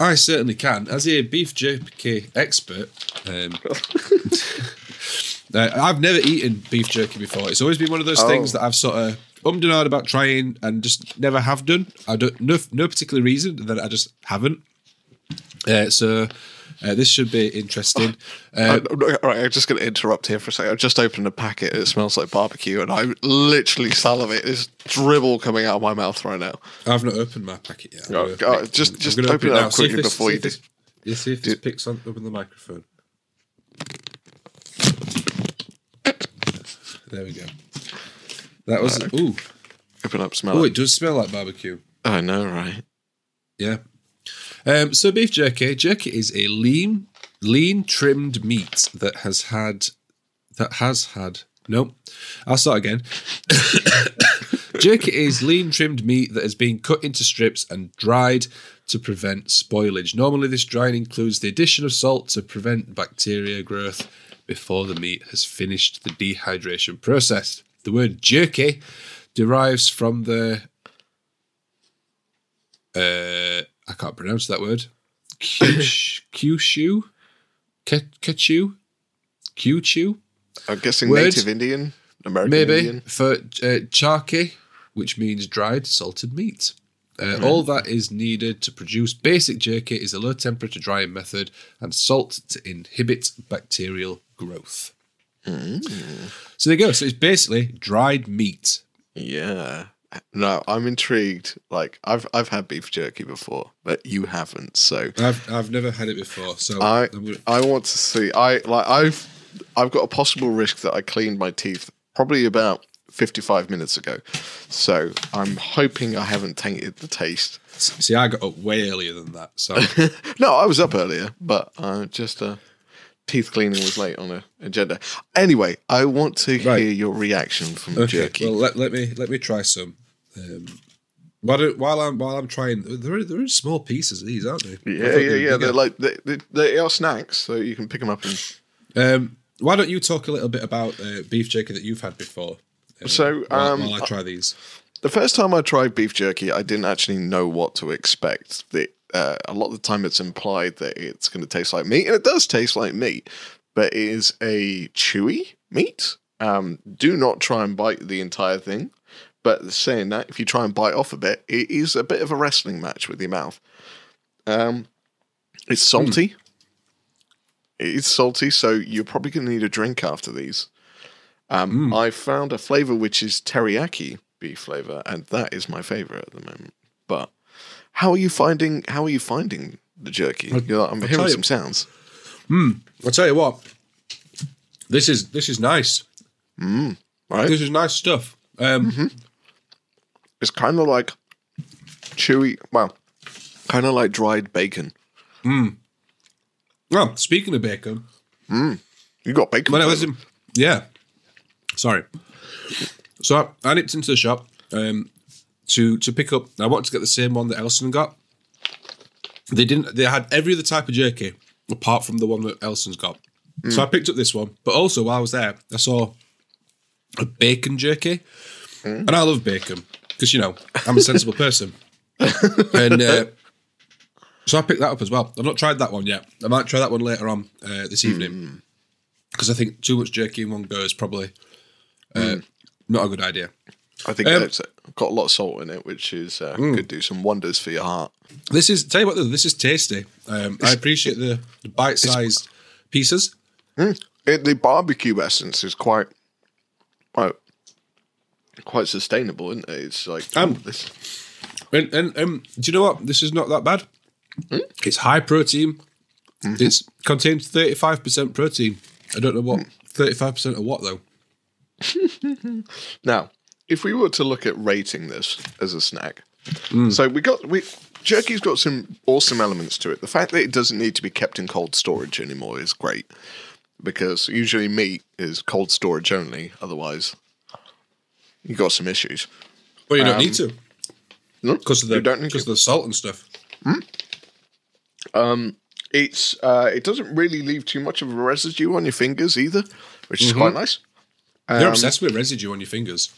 I certainly can. As a beef jerky expert, um, uh, I've never eaten beef jerky before. It's always been one of those things Oh. that I've sort of ummed and about trying and just never have done. I don't no no particular reason that I just haven't. Uh, so uh, this should be interesting. Uh, I- I'm all right, I'm just going to interrupt here for a second. I've just opened a packet. It smells like barbecue, and I'm literally salivating. There's dribble coming out of my mouth right now. I've not opened my packet yet. Oh, just- just gonna open it up quickly this- before you do- Yeah, see if this picks up in the microphone. There we go. That was ooh. Open up, smell Oh, it. it does smell like barbecue. I know, right? Yeah. Um, so beef jerky. Jerky is a lean, lean trimmed meat that has had that has had no. I'll start again. jerky is lean trimmed meat that has been cut into strips and dried to prevent spoilage. Normally, this drying includes the addition of salt to prevent bacteria growth before the meat has finished the dehydration process. The word jerky derives from the uh, I can't pronounce that word. Kyushu, Kyushu, Ke- Kechu, Kyushu, I'm guessing Word? native Indian, American maybe Indian. for uh, charki, which means dried salted meat. Uh, All that is needed to produce basic jerky is a low temperature drying method and salt to inhibit bacterial growth. So there you go. So it's basically dried meat. Yeah. No, I'm intrigued. Like I've I've had beef jerky before, but you haven't. So I've I've never had it before, so I gonna- I want to see. I like I've I've got a possible risk that I cleaned my teeth probably about 55 minutes ago. So I'm hoping I haven't tainted the taste. See, I got up way earlier than that. So No, I was up earlier, but uh, just uh, teeth cleaning was late on the agenda. Anyway, I want to Right. hear your reaction from okay, jerky. well let, let me let me try some. Um, don't, while I'm while I'm trying, they're they're small pieces of these, aren't they? Yeah, yeah, were yeah. bigger. They're like they, they, they are snacks, so you can pick them up and Um, why don't you talk a little bit about uh, beef jerky that you've had before? uh, So, while, um, while I try these, The first time I tried beef jerky, I didn't actually know what to expect. The, uh, a lot of the time, it's implied that it's going to taste like meat, and it does taste like meat, but it is a chewy meat. Um, do not try and bite the entire thing. But saying that, if you try and bite off a bit, it is a bit of a wrestling match with your mouth. Um, it's salty. It is salty, so you're probably going to need a drink after these. Um, I found a flavor which is teriyaki beef flavor, and that is my favorite at the moment. But how are you finding? How are you finding the jerky? You're like, I'm hearing tell you. some sounds. I'll tell you what. This is this is nice. Right, This is nice stuff. Um, it's kind of like chewy. Well, kind of like dried bacon. Well, speaking of bacon, mm. You got bacon. when I was in, yeah, sorry. So I, I nipped into the shop um, to to pick up. I wanted to get the same one that Elston got. They didn't. They had every other type of jerky apart from the one that Elston's got. So I mm. picked up this one. But also while I was there, I saw a bacon jerky, and I love bacon because you know I'm a sensible person. and uh, so I picked that up as well. I've not tried that one yet. I might try that one later on uh, this evening because I think too much jerky in one go is probably uh, not a good idea. I think um, it's got a lot of salt in it, which is uh, Mm. could do some wonders for your heart. This is tell you what though, this is tasty. Um, I appreciate the, the bite-sized pieces. It, the barbecue essence is quite, quite, quite sustainable, isn't it? It's like Um, oh, this. And, and um, do you know what? This is not that bad. It's high protein. It's contains thirty five percent protein. I don't know what thirty five percent of what though. Now, if we were to look at rating this as a snack, Mm. so we got we jerky's got some awesome elements to it. The fact that it doesn't need to be kept in cold storage anymore is great because usually meat is cold storage only. Otherwise, you got some issues. Well, you don't need to No, because of the you don't need because of the salt and stuff. It's uh, it doesn't really leave too much of a residue on your fingers either, which is Mm-hmm. quite nice. They're Um, obsessed with residue on your fingers.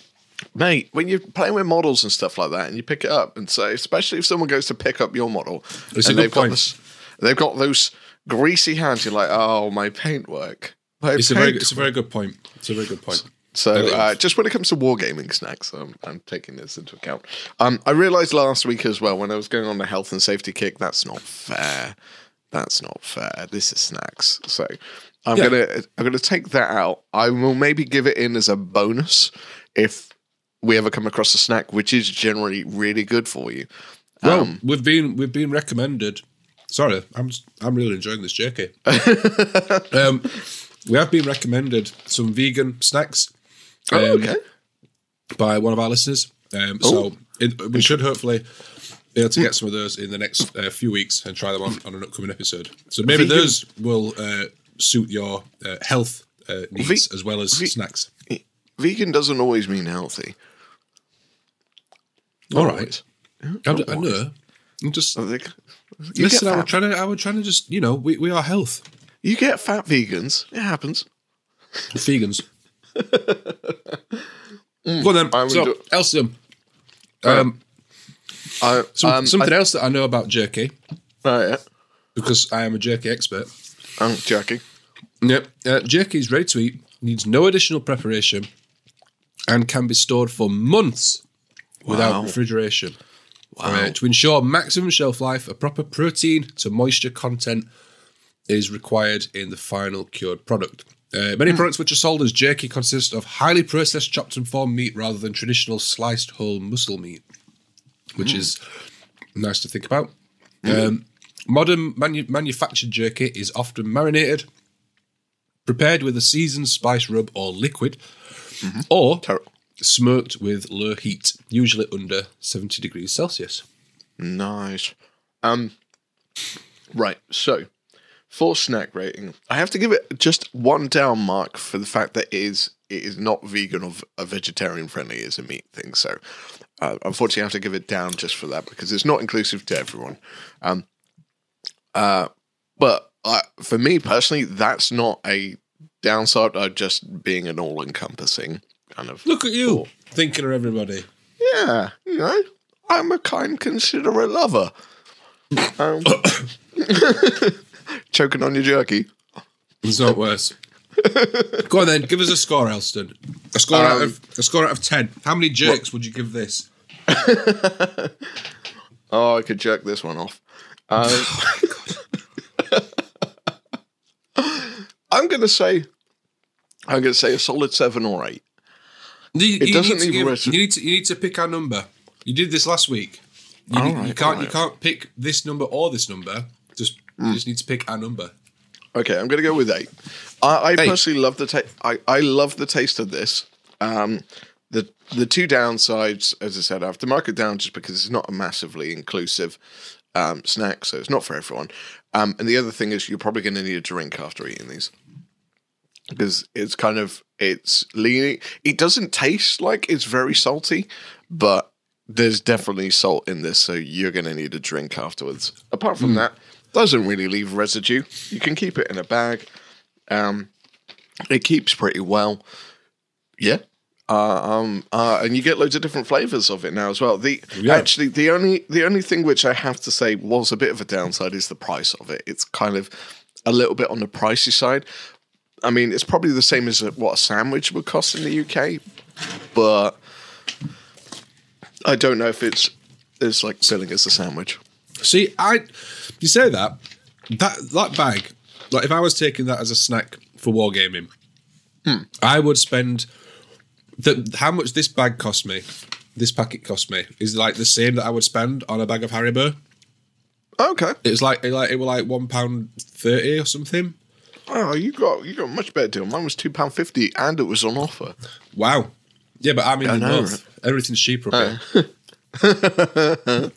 Mate, when you're playing with models and stuff like that, and you pick it up, and so especially if someone goes to pick up your model, It's a and good they've got point. this, they've got those greasy hands. You're like, oh, my paintwork. My It's a very it's a very good point. It's a very good point. So uh, just when it comes to wargaming snacks, um, I'm taking this into account. Um, I realised last week as well when I was going on the health and safety kick, that's not fair. That's not fair. This is snacks. So I'm Yeah. gonna I'm gonna take that out. I will maybe give it in as a bonus if we ever come across a snack which is generally really good for you. Well, Um, we've been we've been recommended. Sorry, I'm I'm really enjoying this jerky. um, we have been recommended some vegan snacks oh, um, okay. by one of our listeners. Um, Oh. so it, we should hopefully be able to get some of those in the next uh, few weeks and try them on, on an upcoming episode. So maybe Vegan- those will uh, suit your uh, health uh, needs Ve- as well as ve- snacks. Vegan doesn't always mean healthy. All Not right, always. I'm, I know. I'm just I think- listen. I was trying to. I was trying to just you know we, we are health You get fat vegans. It happens. vegans. Go on then. I So, do- Elston, um, I, some, um, something else that I know about jerky Oh, yeah. because I am a jerky expert. I'm joking. Yep. Uh, jerky is ready to eat, needs no additional preparation, and can be stored for months without Wow. refrigeration. Wow. Uh, to ensure maximum shelf life, a proper protein to moisture content is required in the final cured product. Uh, many products which are sold as jerky consist of highly processed, chopped and formed meat rather than traditional sliced whole muscle meat, which is nice to think about. Um, modern manu- manufactured jerky is often marinated, prepared with a seasoned spice rub or liquid, or Ter- smoked with low heat, usually under 70 degrees Celsius. Nice. Um, right. So, for snack rating, I have to give it just one down mark for the fact that it is it is not vegan or, or vegetarian friendly as a meat thing. So, uh, unfortunately, I have to give it down just for that because it's not inclusive to everyone. Um, uh, but I, for me personally, that's not a downside of just being an all encompassing kind of. Look at you, thinking of everybody. Yeah, you know, I'm a kind, considerate lover. Um, choking on your jerky. It's not worse. Go on then, give us a score, Elston. A score out Um, of a score out of ten. How many jerks would you give this? Oh, I could jerk this one off. Um, I'm gonna say, I'm gonna say a solid seven or eight. You, It you doesn't need to leave give- you need to you need to pick our number. You did this last week. You, right, can't all you right. can't pick this number or this number. Just. You just need to pick our number. Okay, I'm gonna go with eight. I, I Eight. personally love the taste. I, I love the taste of this. Um, the the two downsides, as I said, I have to mark it down just because it's not a massively inclusive um, snack, so it's not for everyone. Um, and the other thing is, you're probably going to need a drink after eating these because it's kind of it's leaning. It doesn't taste like it's very salty, but there's definitely salt in this, so you're going to need a drink afterwards. Apart from that, doesn't really leave residue. You can keep it in a bag. Um, it keeps pretty well. Yeah. Uh, um, uh, and you get loads of different flavors of it now as well. The Yeah. actually the only the only thing which I have to say was a bit of a downside is the price of it. It's kind of a little bit on the pricey side. I mean, it's probably the same as what a sandwich would cost in the UK, but I don't know if it's it's like selling as a sandwich. See, I you say that that that bag. Like if I was taking that as a snack for wargaming, Hmm. I would spend the how much this bag cost me. This packet cost me is like the same that I would spend on a bag of Haribo. Okay. It's like it like it was like one pound thirty or something. Oh, you got you got a much better deal. Mine was two pound fifty, and it was on offer. Wow. Yeah, but I'm in I the know, north. Everything's cheaper up here.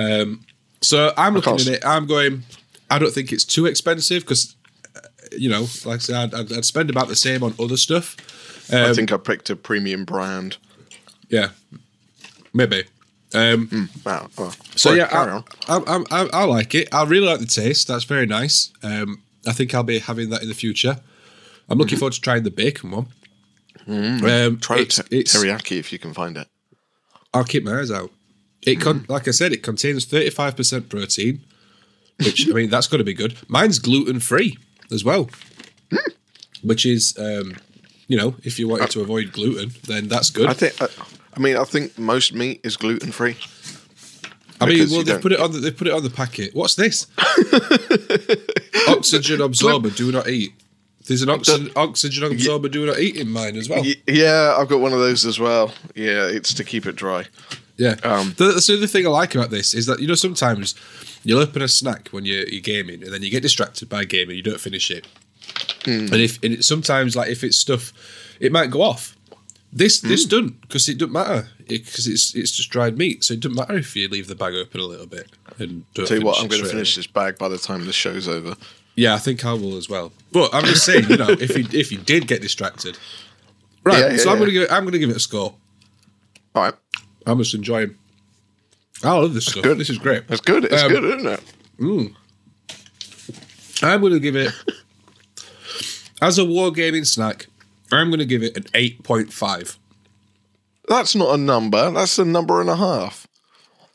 um, so I'm looking at it. I'm going. I don't think it's too expensive because, you know, like I said, I'd, I'd, I'd spend about the same on other stuff. I think I picked a premium brand. Yeah, maybe. Um, Wow. well, So sorry, yeah, carry I, on. I, I, I, I like it. I really like the taste. That's very nice. Um, I think I'll be having that in the future. I'm looking forward to trying the bacon one. Um, Mm-hmm. Try it's- the it's- teriyaki if you can find it. I'll keep my eyes out. It con- like I said, it contains 35% protein, which I mean that's got to be good. Mine's gluten free as well, which is um, you know if you wanted to avoid gluten, then that's good. I think. I, I mean, I think most meat is gluten free. I mean, well they put it on the, they put it on the packet. What's this? oxygen absorber, do not eat. There's an oxygen, oxygen absorber, do not eat in mine as well. Yeah, I've got one of those as well. Yeah, it's to keep it dry. Yeah. Um, the, that's the other thing I like about this is that you know sometimes you'll open a snack when you're, you're gaming and then you get distracted by gaming, and you don't finish it, and if and it, sometimes like if it's stuff, it might go off. This this doesn't because it doesn't matter because it's it's just dried meat, so it doesn't matter if you leave the bag open a little bit and don't. Tell you what, I'm going to finish away. this bag by the time the show's over. Yeah, I think I will as well. But I'm just saying, you know, if you if you did get distracted, right? Yeah, yeah, so I'm yeah. gonna give it, I'm gonna give it a score. All right, I'm just enjoying. I love this stuff. good. This is great. it's good. It's Um, good, isn't it? I'm going to give it, as a wargaming snack, I'm going to give it an 8.5. That's not a number. That's a number and a half.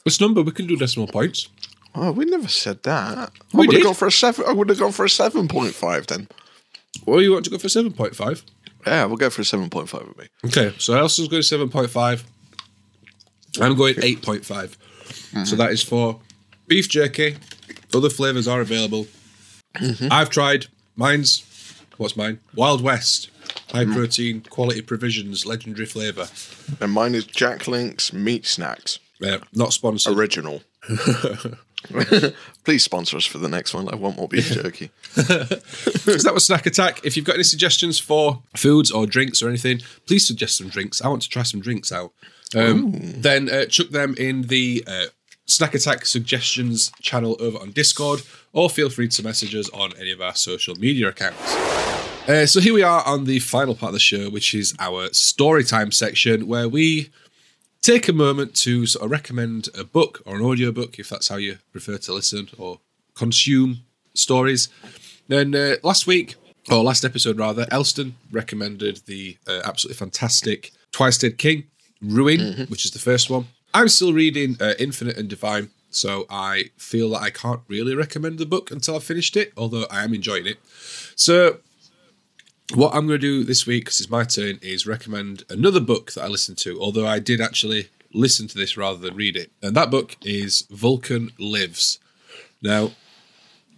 This number, we can do decimal points. Oh, we never said that. We I would have gone for a seven. I would have gone for a seven point five then. Or you want to go for 7.5? Yeah, we'll go for a seven point five with me. Okay, so Elston's going 7.5. I'm going 8.5. So that is for beef jerky. Other flavours are available. Mm-hmm. I've tried. Mine's, what's mine? Wild West. High mm. protein, quality provisions, legendary flavour. And mine is Jack Link's meat snacks Yeah, not sponsored. original. Please sponsor us for the next one. I want more beef jerky. so that was Snack Attack. If you've got any suggestions for foods or drinks or anything, please suggest some drinks. I want to try some drinks out. Um, then uh, chuck them in the uh, Snack Attack suggestions channel over on Discord, or feel free to message us on any of our social media accounts. Uh, so here we are on the final part of the show, which is our story time section, where we take a moment to sort of recommend a book or an audiobook, if that's how you prefer to listen or consume stories. Then uh, last week, or last episode rather, Elston recommended the uh, absolutely fantastic Twice Dead King, Ruin, which is the first one. I'm still reading uh, Infinite and Divine, so I feel that I can't really recommend the book until I've finished it, although I am enjoying it. So what I'm going to do this week, because it's my turn, is recommend another book that I listened to, although I did actually listen to this rather than read it. And that book is Vulcan Lives. Now,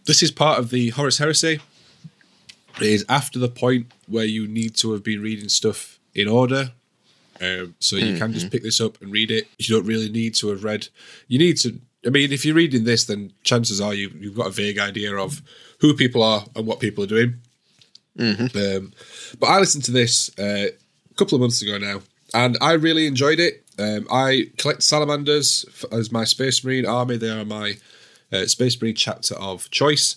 this is part of the Horus Heresy. It is after the point where you need to have been reading stuff in order. Um, so you can just pick this up and read it. You don't really need to have read. You need to. I mean, if you're reading this, then chances are you, you've got a vague idea of who people are and what people are doing. Um, but I listened to this uh, a couple of months ago now, and I really enjoyed it. Um, I collect salamanders as my Space Marine army. They are my uh, Space Marine chapter of choice.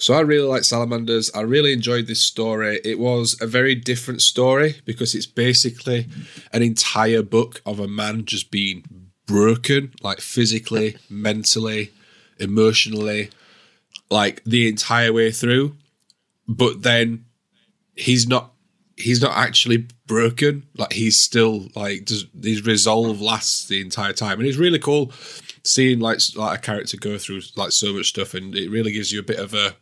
So I really like salamanders. I really enjoyed this story. It was a very different story because it's basically an entire book of a man just being broken, like physically, mentally, emotionally, like the entire way through. But then he's not he's not actually broken. Like he's still like does his resolve lasts the entire time, and it's really cool seeing like like a character go through like so much stuff, and it really gives you a bit of a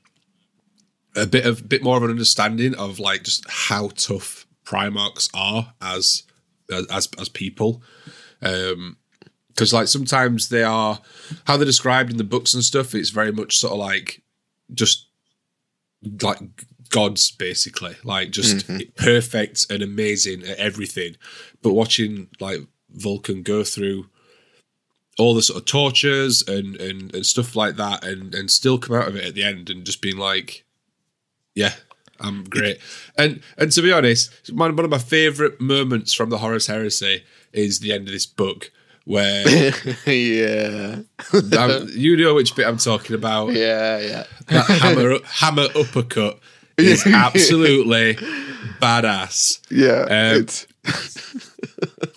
a bit of bit more of an understanding of like just how tough Primarchs are as as as people. Um because like sometimes they are how they're described in the books and stuff, it's very much sort of like just like gods basically. Like just perfect and amazing at everything. But watching like vulcan go through all the sort of tortures and and, and stuff like that and and still come out of it at the end and just being like yeah i'm great and and to be honest one, one of my favorite moments from the horus heresy is the end of this book where yeah. um, you know which bit i'm talking about Yeah, yeah. that hammer hammer uppercut is absolutely badass. Yeah. Um,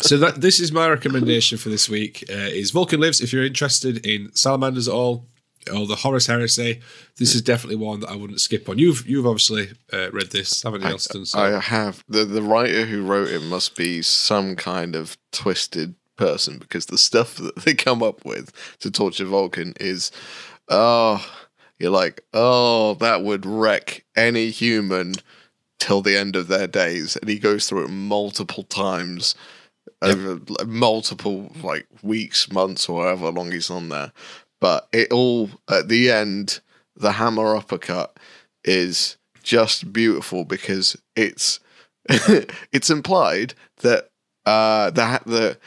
So that this is my recommendation for this week uh, is Vulcan Lives. If you're interested in salamanders at all or the Horus Heresy, this is definitely one that I wouldn't skip on. You've you've obviously uh, read this, haven't you, Elston? So I have the the writer who wrote it must be some kind of twisted person because the stuff that they come up with to torture Vulcan is oh you're like oh that would wreck any human till the end of their days and he goes through it multiple times over multiple like weeks months or however long he's on there but it all at the end the hammer uppercut is just beautiful because it's it's implied that uh the the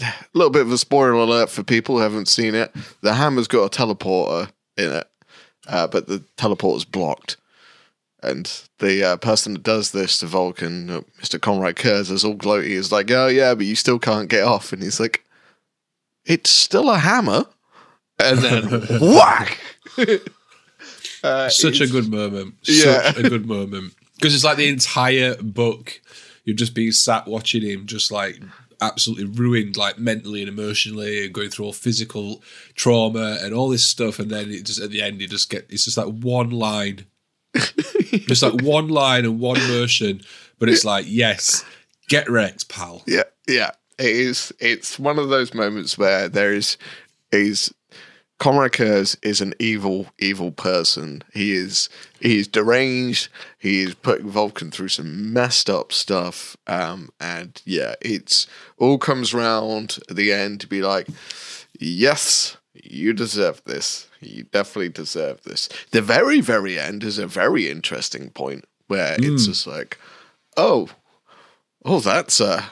a little bit of a spoiler alert for people who haven't seen it. The hammer's got a teleporter in it, uh, but the teleporter's blocked. And the uh, person that does this to Vulcan, uh, Mr. Konrad Curze, is all gloaty. Is like, oh yeah, but you still can't get off. And he's like, it's still a hammer. And then whack. Uh, such a good moment. Yeah. Such a good moment. Because it's like the entire book, you're just being sat watching him just like absolutely ruined, like mentally and emotionally, and going through all physical trauma and all this stuff. And then it just at the end, you just get it's just like one line, just like one line and one motion. But it's like, yes, get wrecked, pal. Yeah, yeah. It is. It's one of those moments where there is is Konrad Curze is an evil, evil person. He is he is deranged. He is putting Vulcan through some messed up stuff. Um, and yeah, it's all comes round at the end to be like, yes, you deserve this. You definitely deserve this. The very, very end is a very interesting point where it's just like, oh, oh, that's uh,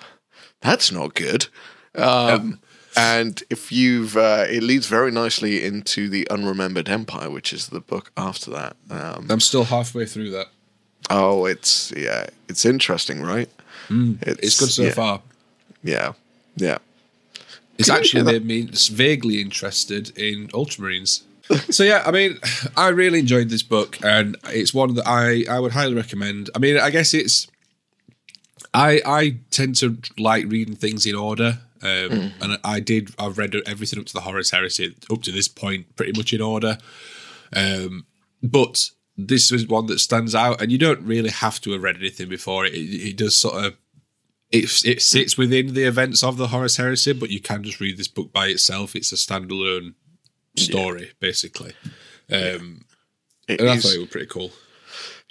that's not good. Um, And if you've, uh, it leads very nicely into the Unremembered Empire, which is the book after that. Um, I'm still halfway through that. oh, it's yeah, it's interesting, right? It's good so yeah, far. Yeah, yeah. It's Can actually made me vaguely interested in Ultramarines. so yeah, I mean, I really enjoyed this book, and it's one that I I would highly recommend. I mean, I guess it's I I tend to like reading things in order, um, and I did. I've read everything up to the Horus Heresy up to this point, pretty much in order. Um, but this is one that stands out, and you don't really have to have read anything before it. It, it does sort of it, it sits within the events of the Horus Heresy, but you can just read this book by itself. It's a standalone story, basically. Um, It and I thought it was pretty cool.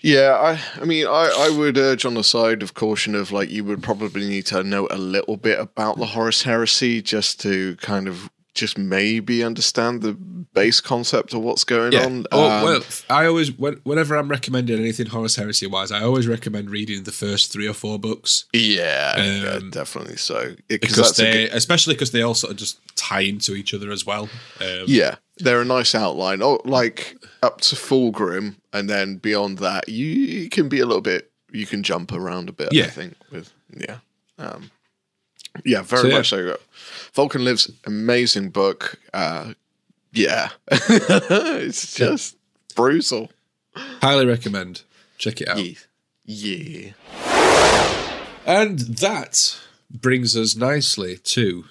Yeah, I, I mean, I, I would urge on the side of caution of like you would probably need to know a little bit about the Horus Heresy just to kind of just maybe understand the base concept of what's going on. Oh, Um, well, I always, when, whenever I'm recommending anything Horus Heresy wise, I always recommend reading the first three or four books yeah, yeah, um, definitely so. It- because they, good- especially because they all sort of just tie into each other as well. Um, yeah, they're a nice outline. Oh, like up to full Fulgrim, and then beyond that, you, can be a little bit. You can jump around a bit. Yeah. I think with yeah, um, yeah, very So, yeah. much so. Vulkan lives, amazing book. Uh, yeah, it's just brutal. Highly recommend. Check it out. Yeah, yeah. And that brings us nicely to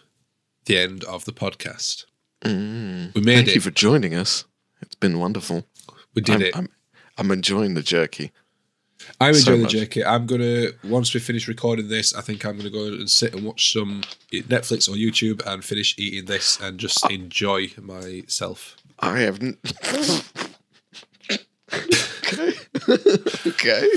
the end of the podcast. We made Thank it. you for joining us. It's been wonderful. we did I'm, it. I'm, I'm enjoying the jerky. I'm enjoying much. the JK. I'm gonna once we finish recording this, I think I'm gonna go and sit and watch some Netflix or YouTube and finish eating this and just enjoy myself. I haven't. okay. okay.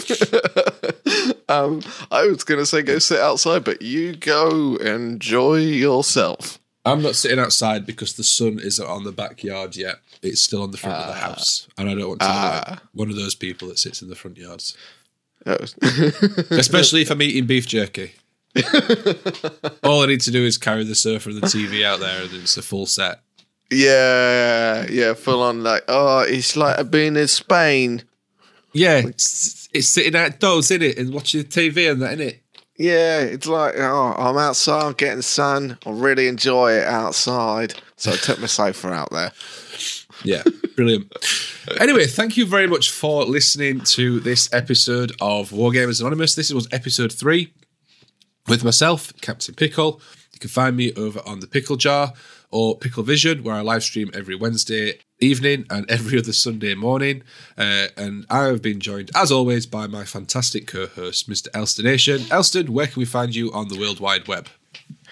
um, I was going to say go sit outside, but you go enjoy yourself. I'm not sitting outside because the sun isn't on the backyard yet. It's still on the front of the ah. house, and I don't want to be like ah. one of those people that sits in the front yards. Oh. Especially if I'm eating beef jerky. All I need to do is carry the surfer and the TV out there, and it's a full set. yeah, yeah, full on like, oh, it's like being in Spain. Yeah, it's, it's sitting outdoors, in it, and watching the TV and that, in it. Yeah, it's like, oh, I'm outside, I'm getting sun. I really enjoy it outside. So I took my sofa out there. Yeah, brilliant. anyway, thank you very much for listening to this episode of Wargamers Anonymous. This was episode three with myself, Captain Pickle. You can find me over on the Pickle Jar or Pickle Vision, where I live stream every Wednesday evening and every other Sunday morning. Uh, and I have been joined, as always, by my fantastic co-host, Mr. Elston Elstonation. Elston, where can we find you on the World Wide Web?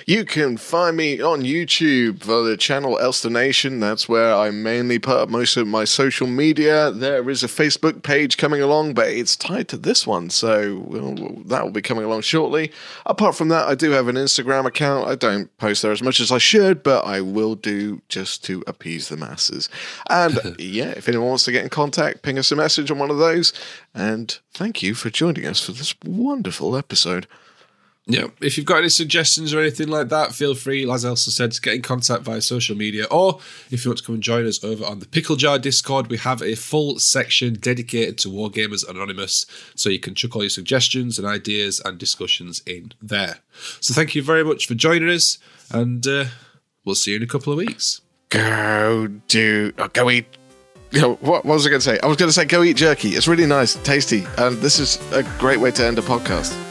You can find me on YouTube for the channel Elstonation. That's where I mainly put up most of my social media. There is a Facebook page coming along, but it's tied to this one, so well, that will be coming along shortly. Apart from that, I do have an Instagram account. I don't post there as much as I should, but I will do just to appease the masses. And yeah, if anyone wants to get in contact, ping us a message on one of those. And thank you for joining us for this wonderful episode. Yeah, if you've got any suggestions or anything like that, feel free, as Elston said, to get in contact via social media. Or if you want to come and join us over on the Pickle Jar Discord, we have a full section dedicated to Wargamers Anonymous. So you can chuck all your suggestions and ideas and discussions in there. So thank you very much for joining us, and uh, we'll see you in a couple of weeks. go do oh, go eat you know, what, what was I going to say? I was going to say go eat jerky. It's really nice, tasty, and this is a great way to end a podcast.